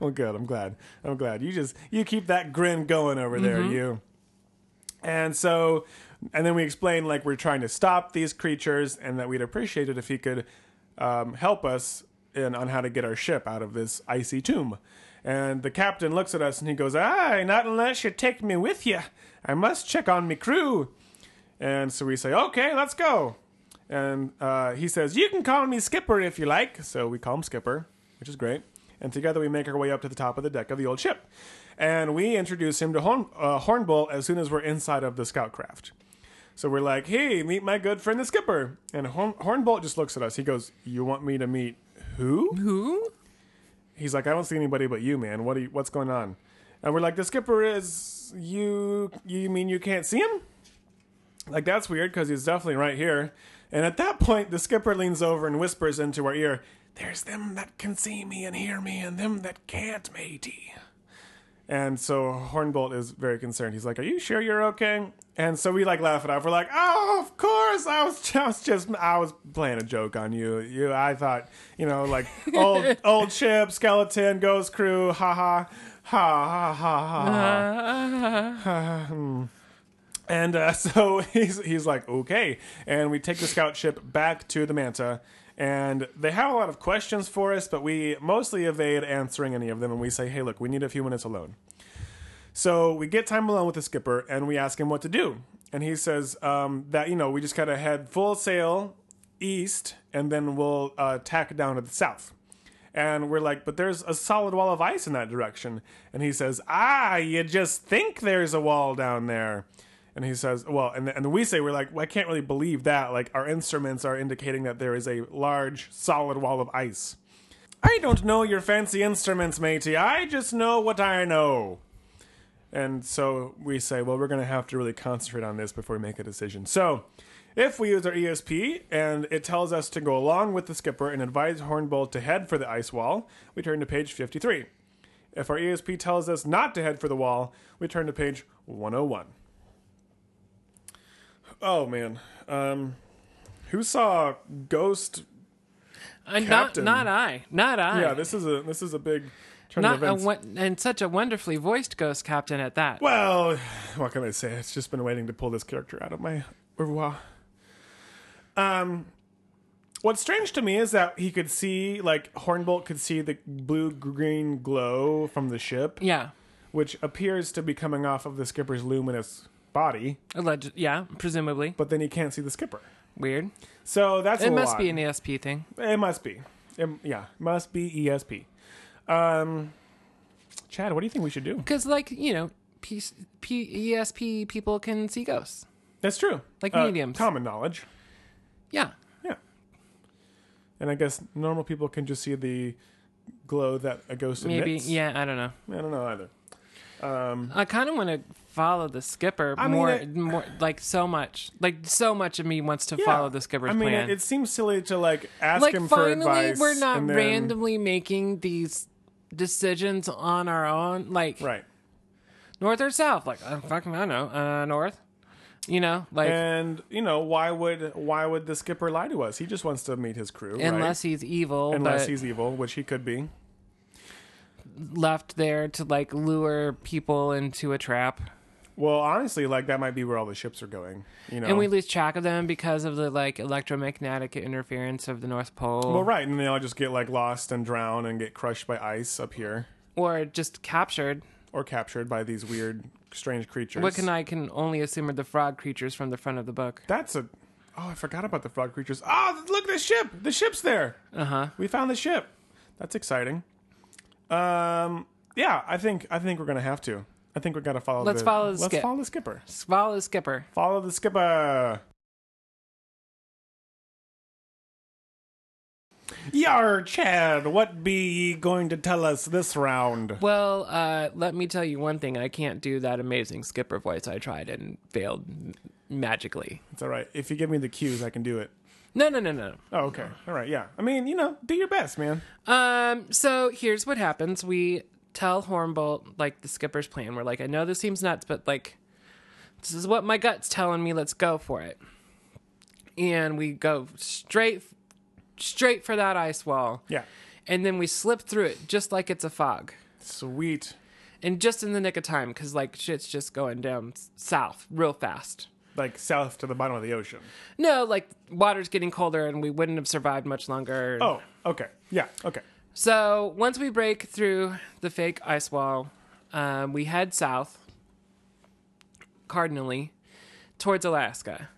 well, good. I'm glad. I'm glad. You just you keep that grin going over there, you. And so, and then we explain like we're trying to stop these creatures, and that we'd appreciate it if he could um, help us in on how to get our ship out of this icy tomb. And the captain looks at us and he goes, "Aye, not unless you take me with you. I must check on me crew." And so we say, "Okay, let's go." And uh, he says, You can call me Skipper if you like. So we call him Skipper, which is great. And together we make our way up to the top of the deck of the old ship. And we introduce him to Horn, uh, Hornbolt as soon as we're inside of the scout craft. So we're like, Hey, meet my good friend the Skipper. And Horn, Hornbolt just looks at us. He goes, You want me to meet who? Who? He's like, I don't see anybody but you, man. What are you, what's going on? And we're like, the skipper is you. You mean you can't see him? Like that's weird because he's definitely right here. And at that point, the skipper leans over and whispers into our ear, "There's them that can see me and hear me, and them that can't, matey." And so Hornbolt is very concerned. He's like, "Are you sure you're okay?" And so we like laugh it off. We're like, "Oh, of course. I was just, just I was playing a joke on you. You, I thought, you know, like old old ship, skeleton, ghost crew, ha ha, ha ha ha ha." ha. And uh, so he's he's like, okay. And we take the scout ship back to the Manta, and they have a lot of questions for us, but we mostly evade answering any of them. And we say, hey, look, we need a few minutes alone. So we get time alone with the skipper, and we ask him what to do. And he says um, that you know we just gotta head full sail east, and then we'll uh, tack down to the south. And we're like, but there's a solid wall of ice in that direction. And he says, ah, you just think there's a wall down there. And he says, well, and, and we say, we're like, well, I can't really believe that. Like, our instruments are indicating that there is a large, solid wall of ice. I don't know your fancy instruments, matey. I just know what I know. And so we say, well, we're going to have to really concentrate on this before we make a decision. So, if we use our ESP and it tells us to go along with the skipper and advise Hornbolt to head for the ice wall, we turn to page 53. If our ESP tells us not to head for the wall, we turn to page 101. Oh man, um, who saw Ghost? Uh, not, Captain. not I. Not I. Yeah, this is a this is a big not a, and such a wonderfully voiced ghost captain at that. Well, what can I say? It's just been waiting to pull this character out of my au revoir. Um, what's strange to me is that he could see, like, Hornbolt could see the blue green glow from the ship, Yeah. which appears to be coming off of the skipper's luminous body, Alleged. Yeah. Presumably. but then he can't see the skipper. Weird. So that's It must lot. be an ESP thing. It must be. It, yeah, must be ESP. Um, Chad, what do you think we should do? Because, like, you know, P- P- ESP people can see ghosts. That's true. Like Uh, mediums. Common knowledge. Yeah. Yeah. And I guess normal people can just see the glow that a ghost Maybe. emits. Yeah. I don't know. I don't know either. Um, I kind of want to follow the skipper I mean, more, it- more, like so much, like so much of me wants to yeah. follow the skipper's I mean, plan. it, it seems silly to like ask like him for finally, advice. we're not then- randomly making these decisions on our own, like right. north or south. Like uh, fucking, I don't know, uh, north. You know, like And you know why would why would the skipper lie to us? He just wants to meet his crew, right? unless he's evil, unless he's evil, which he could be. left there to like lure people into a trap, Well, honestly, like that might be where all the ships are going. You know, and we lose track of them because of the like electromagnetic interference of the North Pole, well, right, and they all just get like lost and drown and get crushed by ice up here, or just captured. or captured by these weird, strange creatures. What can I can only assume are the frog creatures from the front of the book. That's a. Oh, I forgot about the frog creatures. Oh, look at the ship. The ship's there. Uh huh. We found the ship. That's exciting. Um, yeah, I think I think we're gonna have to. I think we gotta follow. Let's the, follow the Let's skip. follow the skipper. Follow the skipper. Follow the skipper. Yar, Chad, what be ye going to tell us this round? Well, uh, let me tell you one thing. I can't do that amazing skipper voice I tried and failed m- magically. It's all right. If you give me the cues, I can do it. No, no, no, no. Oh, okay. All right. Yeah. I mean, you know, do your best, man. Um, so here's what happens. We tell Hornbolt like the skipper's plan. We're like, I know this seems nuts, but like this is what my gut's telling me. Let's go for it. And we go straight straight for that ice wall. Yeah. And then we slip through it just like it's a fog. Sweet. And just in the nick of time cuz like shit's just going down south real fast. Like south to the bottom of the ocean. No, like water's getting colder and we wouldn't have survived much longer. Oh, okay. Yeah. Okay. So once we break through the fake ice wall, um, we head south, cardinally, towards Alaska.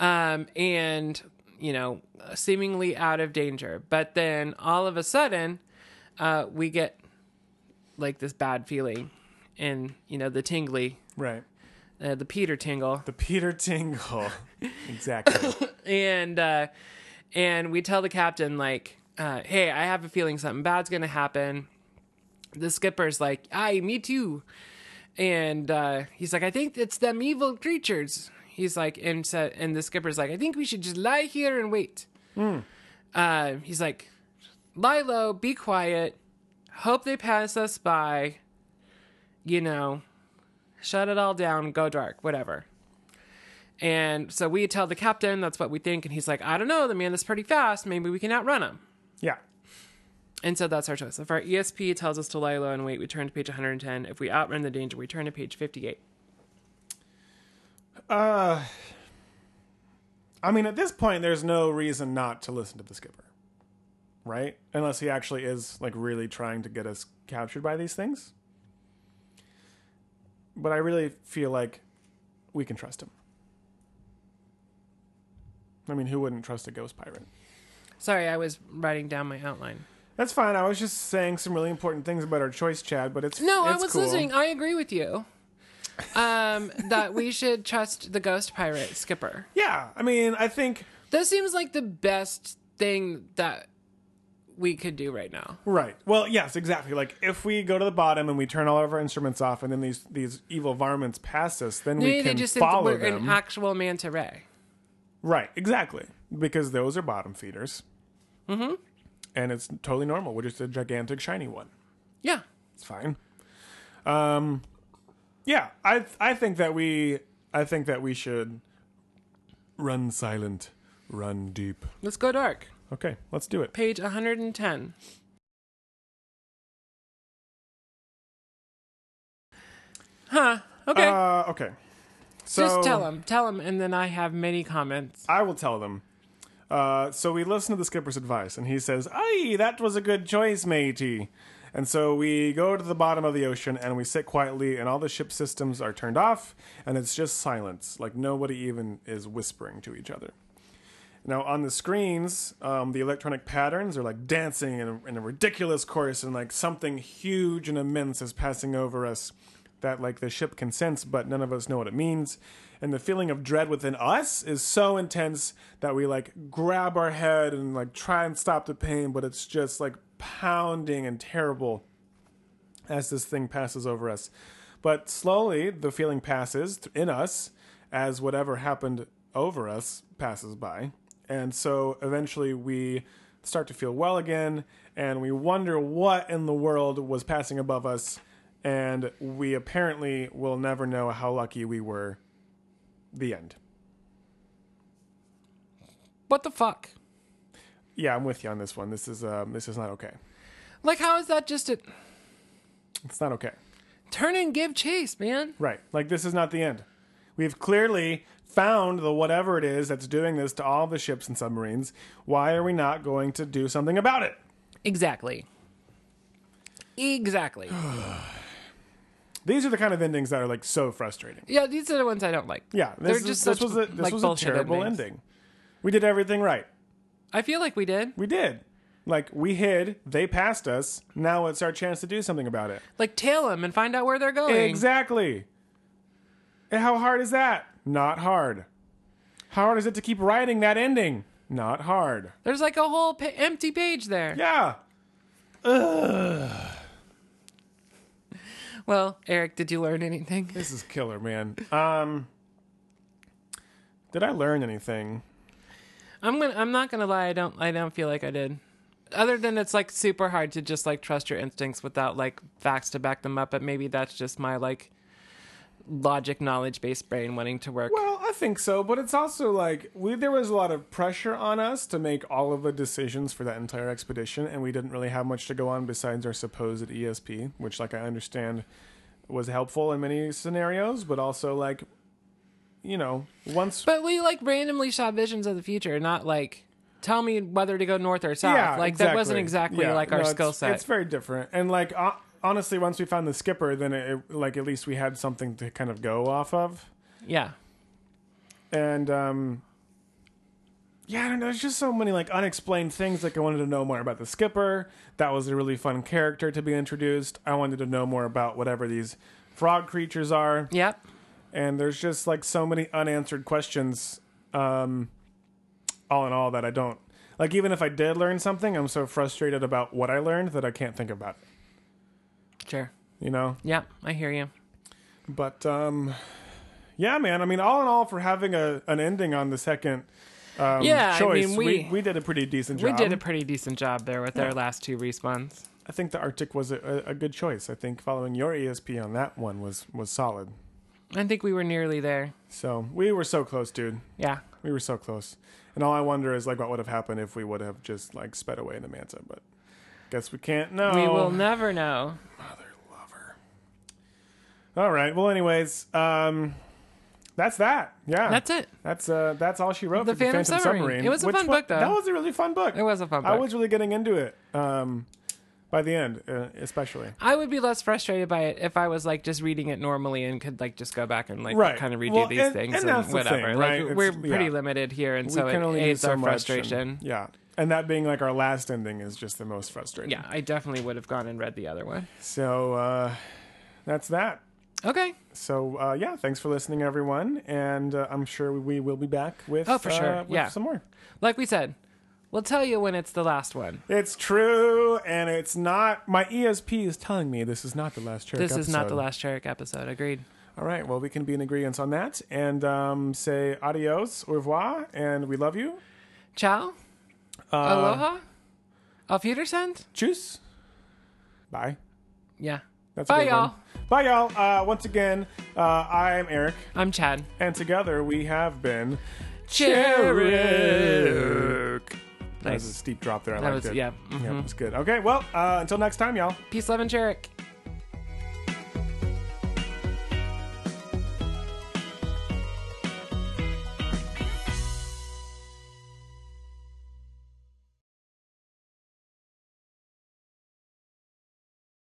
Um, and, you know, seemingly out of danger. But then all of a sudden, uh, we get like this bad feeling and, you know, the tingly, Right. uh, the Peter tingle. The Peter Tingle. exactly. and uh and we tell the captain like uh hey i have a feeling something bad's gonna happen. The skipper's like aye me too. And uh he's like i think it's them evil creatures. He's like and said and the skipper's like i think we should just lie here and wait. Uh he's like lie low be quiet. Hope they pass us by. You know shut it all down go dark whatever. And so we tell the captain that's what we think, and he's like, I don't know, the man is pretty fast. Maybe we can outrun him. Yeah. And so that's our choice. If our ESP tells us to lie low and wait, we turn to page 110. If we outrun the danger, we turn to page 58. Uh, I mean, at this point, there's no reason not to listen to the skipper, right? Unless he actually is like really trying to get us captured by these things. But I really feel like we can trust him. I mean, who wouldn't trust a ghost pirate? Sorry, I was writing down my outline. That's fine. I was just saying some really important things about our choice, Chad. But it's No, I it's was cool. listening. I agree with you. Um, that we should trust the ghost pirate skipper. Yeah, I mean, I think That seems like the best thing that we could do right now. Right. Well, yes, exactly. Like if we go to the bottom and we turn all of our instruments off, and then these these evil varmints pass us, then we Maybe can they just think follow we're them. an actual manta ray. right. Exactly. Because those are bottom feeders. Mm-hmm. And it's totally normal. We're just a gigantic shiny one. Yeah. It's fine. Um, yeah. I I think that we I think that we should run silent, run deep. Let's go dark. Okay, let's do it. Page 110. Huh. Okay. Uh, okay. So Just tell them. Tell them, and then I have many comments. I will tell them. Uh, so we listen to the skipper's advice, and he says, "Aye, that was a good choice, matey." And so we go to the bottom of the ocean, and we sit quietly, and all the ship systems are turned off, and it's just silence, like nobody even is whispering to each other. Now on the screens, um, the electronic patterns are like dancing in a, in a ridiculous course, and like something huge and immense is passing over us that like the ship can sense, but none of us know what it means. And the feeling of dread within us is so intense that we like grab our head and like try and stop the pain, but it's just like pounding and terrible as this thing passes over us. But slowly, the feeling passes in us as whatever happened over us passes by. And so eventually we start to feel well again, and we wonder what in the world was passing above us. And we apparently will never know how lucky we were. The end. What the fuck? Yeah, I'm with you on this one. This is um, this is not okay. Like, how is that just a It's not okay. turn and give chase, man? Right. Like this is not the end. We've clearly found the whatever it is that's doing this to all the ships and submarines. Why are we not going to do something about it? Exactly. Exactly. These are the kind of endings that are like so frustrating. yeah, these are the ones I don't like. Yeah, They're is, just this such, was a this like, was a terrible endings. ending. We did everything right. I feel like we did. We did. Like we hid, they passed us. Now it's our chance to do something about it. Like, tail them and find out where they're going. Exactly. And how hard is that? Not hard. How hard is it to keep writing that ending? Not hard. There's like a whole pa- empty page there. Yeah. Well, Eric, did you learn anything? This is killer, man. Um, did I learn anything? I'm gonna. I'm not gonna lie. I don't. I don't feel like I did. Other than it's like super hard to just like trust your instincts without like facts to back them up. But maybe that's just my like logic, knowledge based brain wanting to work. Well, I think so, but it's also like we there was a lot of pressure on us to make all of the decisions for that entire expedition, and we didn't really have much to go on besides our supposed ESP, which, like I understand, was helpful in many scenarios, but also like, you know, once But we like randomly saw visions of the future, not like tell me whether to go north or south. Yeah, like that wasn't exactly Yeah, like our it's- skill set. It's very different, and like uh, honestly, once we found the skipper, then it, it- like at least we had something to kind of go off of. yeah. and um yeah, I don't know. There's just so many like unexplained things. Like I wanted to know more about the skipper. That was a really fun character to be introduced. I wanted to know more about whatever these frog creatures are. Yep. And there's just like so many unanswered questions. Um, all in all, that I don't like. Even if I did learn something, I'm so frustrated about what I learned that I can't think about it. Sure. You know. Yeah, I hear you. But um, yeah, man. I mean, all in all, for having a an ending on the second um, Yeah, I choice, mean, we, we- we did a pretty decent job. We did a pretty decent job there with our last two respawns. I think the Arctic was a, a, a good choice. I think following your ESP on that one was was solid. I think we were nearly there. So we were so close, dude. Yeah. We were so close. And all I wonder is like what would have happened if we would have just like sped away in the Manta. But guess we can't know. We will never know. Mother lover. All right. Well, anyways, um, that's that. Yeah. That's it. That's uh, that's all she wrote The for the Phantom Phantom Submarine. Submarine. It was a fun book, though. That was a really fun book. It was a fun I was really getting into it. Um, by the end, uh, especially. I would be less frustrated by it if I was like just reading it normally and could like just go back and like Right. kind of redo Well, these and- things and and, that's the whatever. thing, like right? It's- we're pretty yeah. limited here, and we so it aids so our much, and- frustration. yeah, and that being like our last ending is just the most frustrating. Yeah, I definitely would have gone and read the other one. So uh, that's that. Okay. So uh, yeah, thanks for listening, everyone, and uh, I'm sure we will be back with Oh, for sure. uh, with Yeah. some more. Like we said, we'll tell you when it's the last one. It's true, and it's not. My ESP is telling me this is not the last Cherrick This is not the last Cherrick episode. Agreed. All right, well, we can be in agreement on that, and um, say adios, au revoir, and we love you. Ciao. Uh, Aloha. Auf Wiedersehen. Tschüss. Bye. Yeah. That's Bye, y'all. Bye, y'all. Uh, once again, uh, I'm Eric, I'm Chad. and together we have been. Cherrick. That was a steep drop there. I That liked was it. yeah. Yeah, mhm. it was good. Okay, well, uh, until next time, y'all. Peace, love, and Cherrick.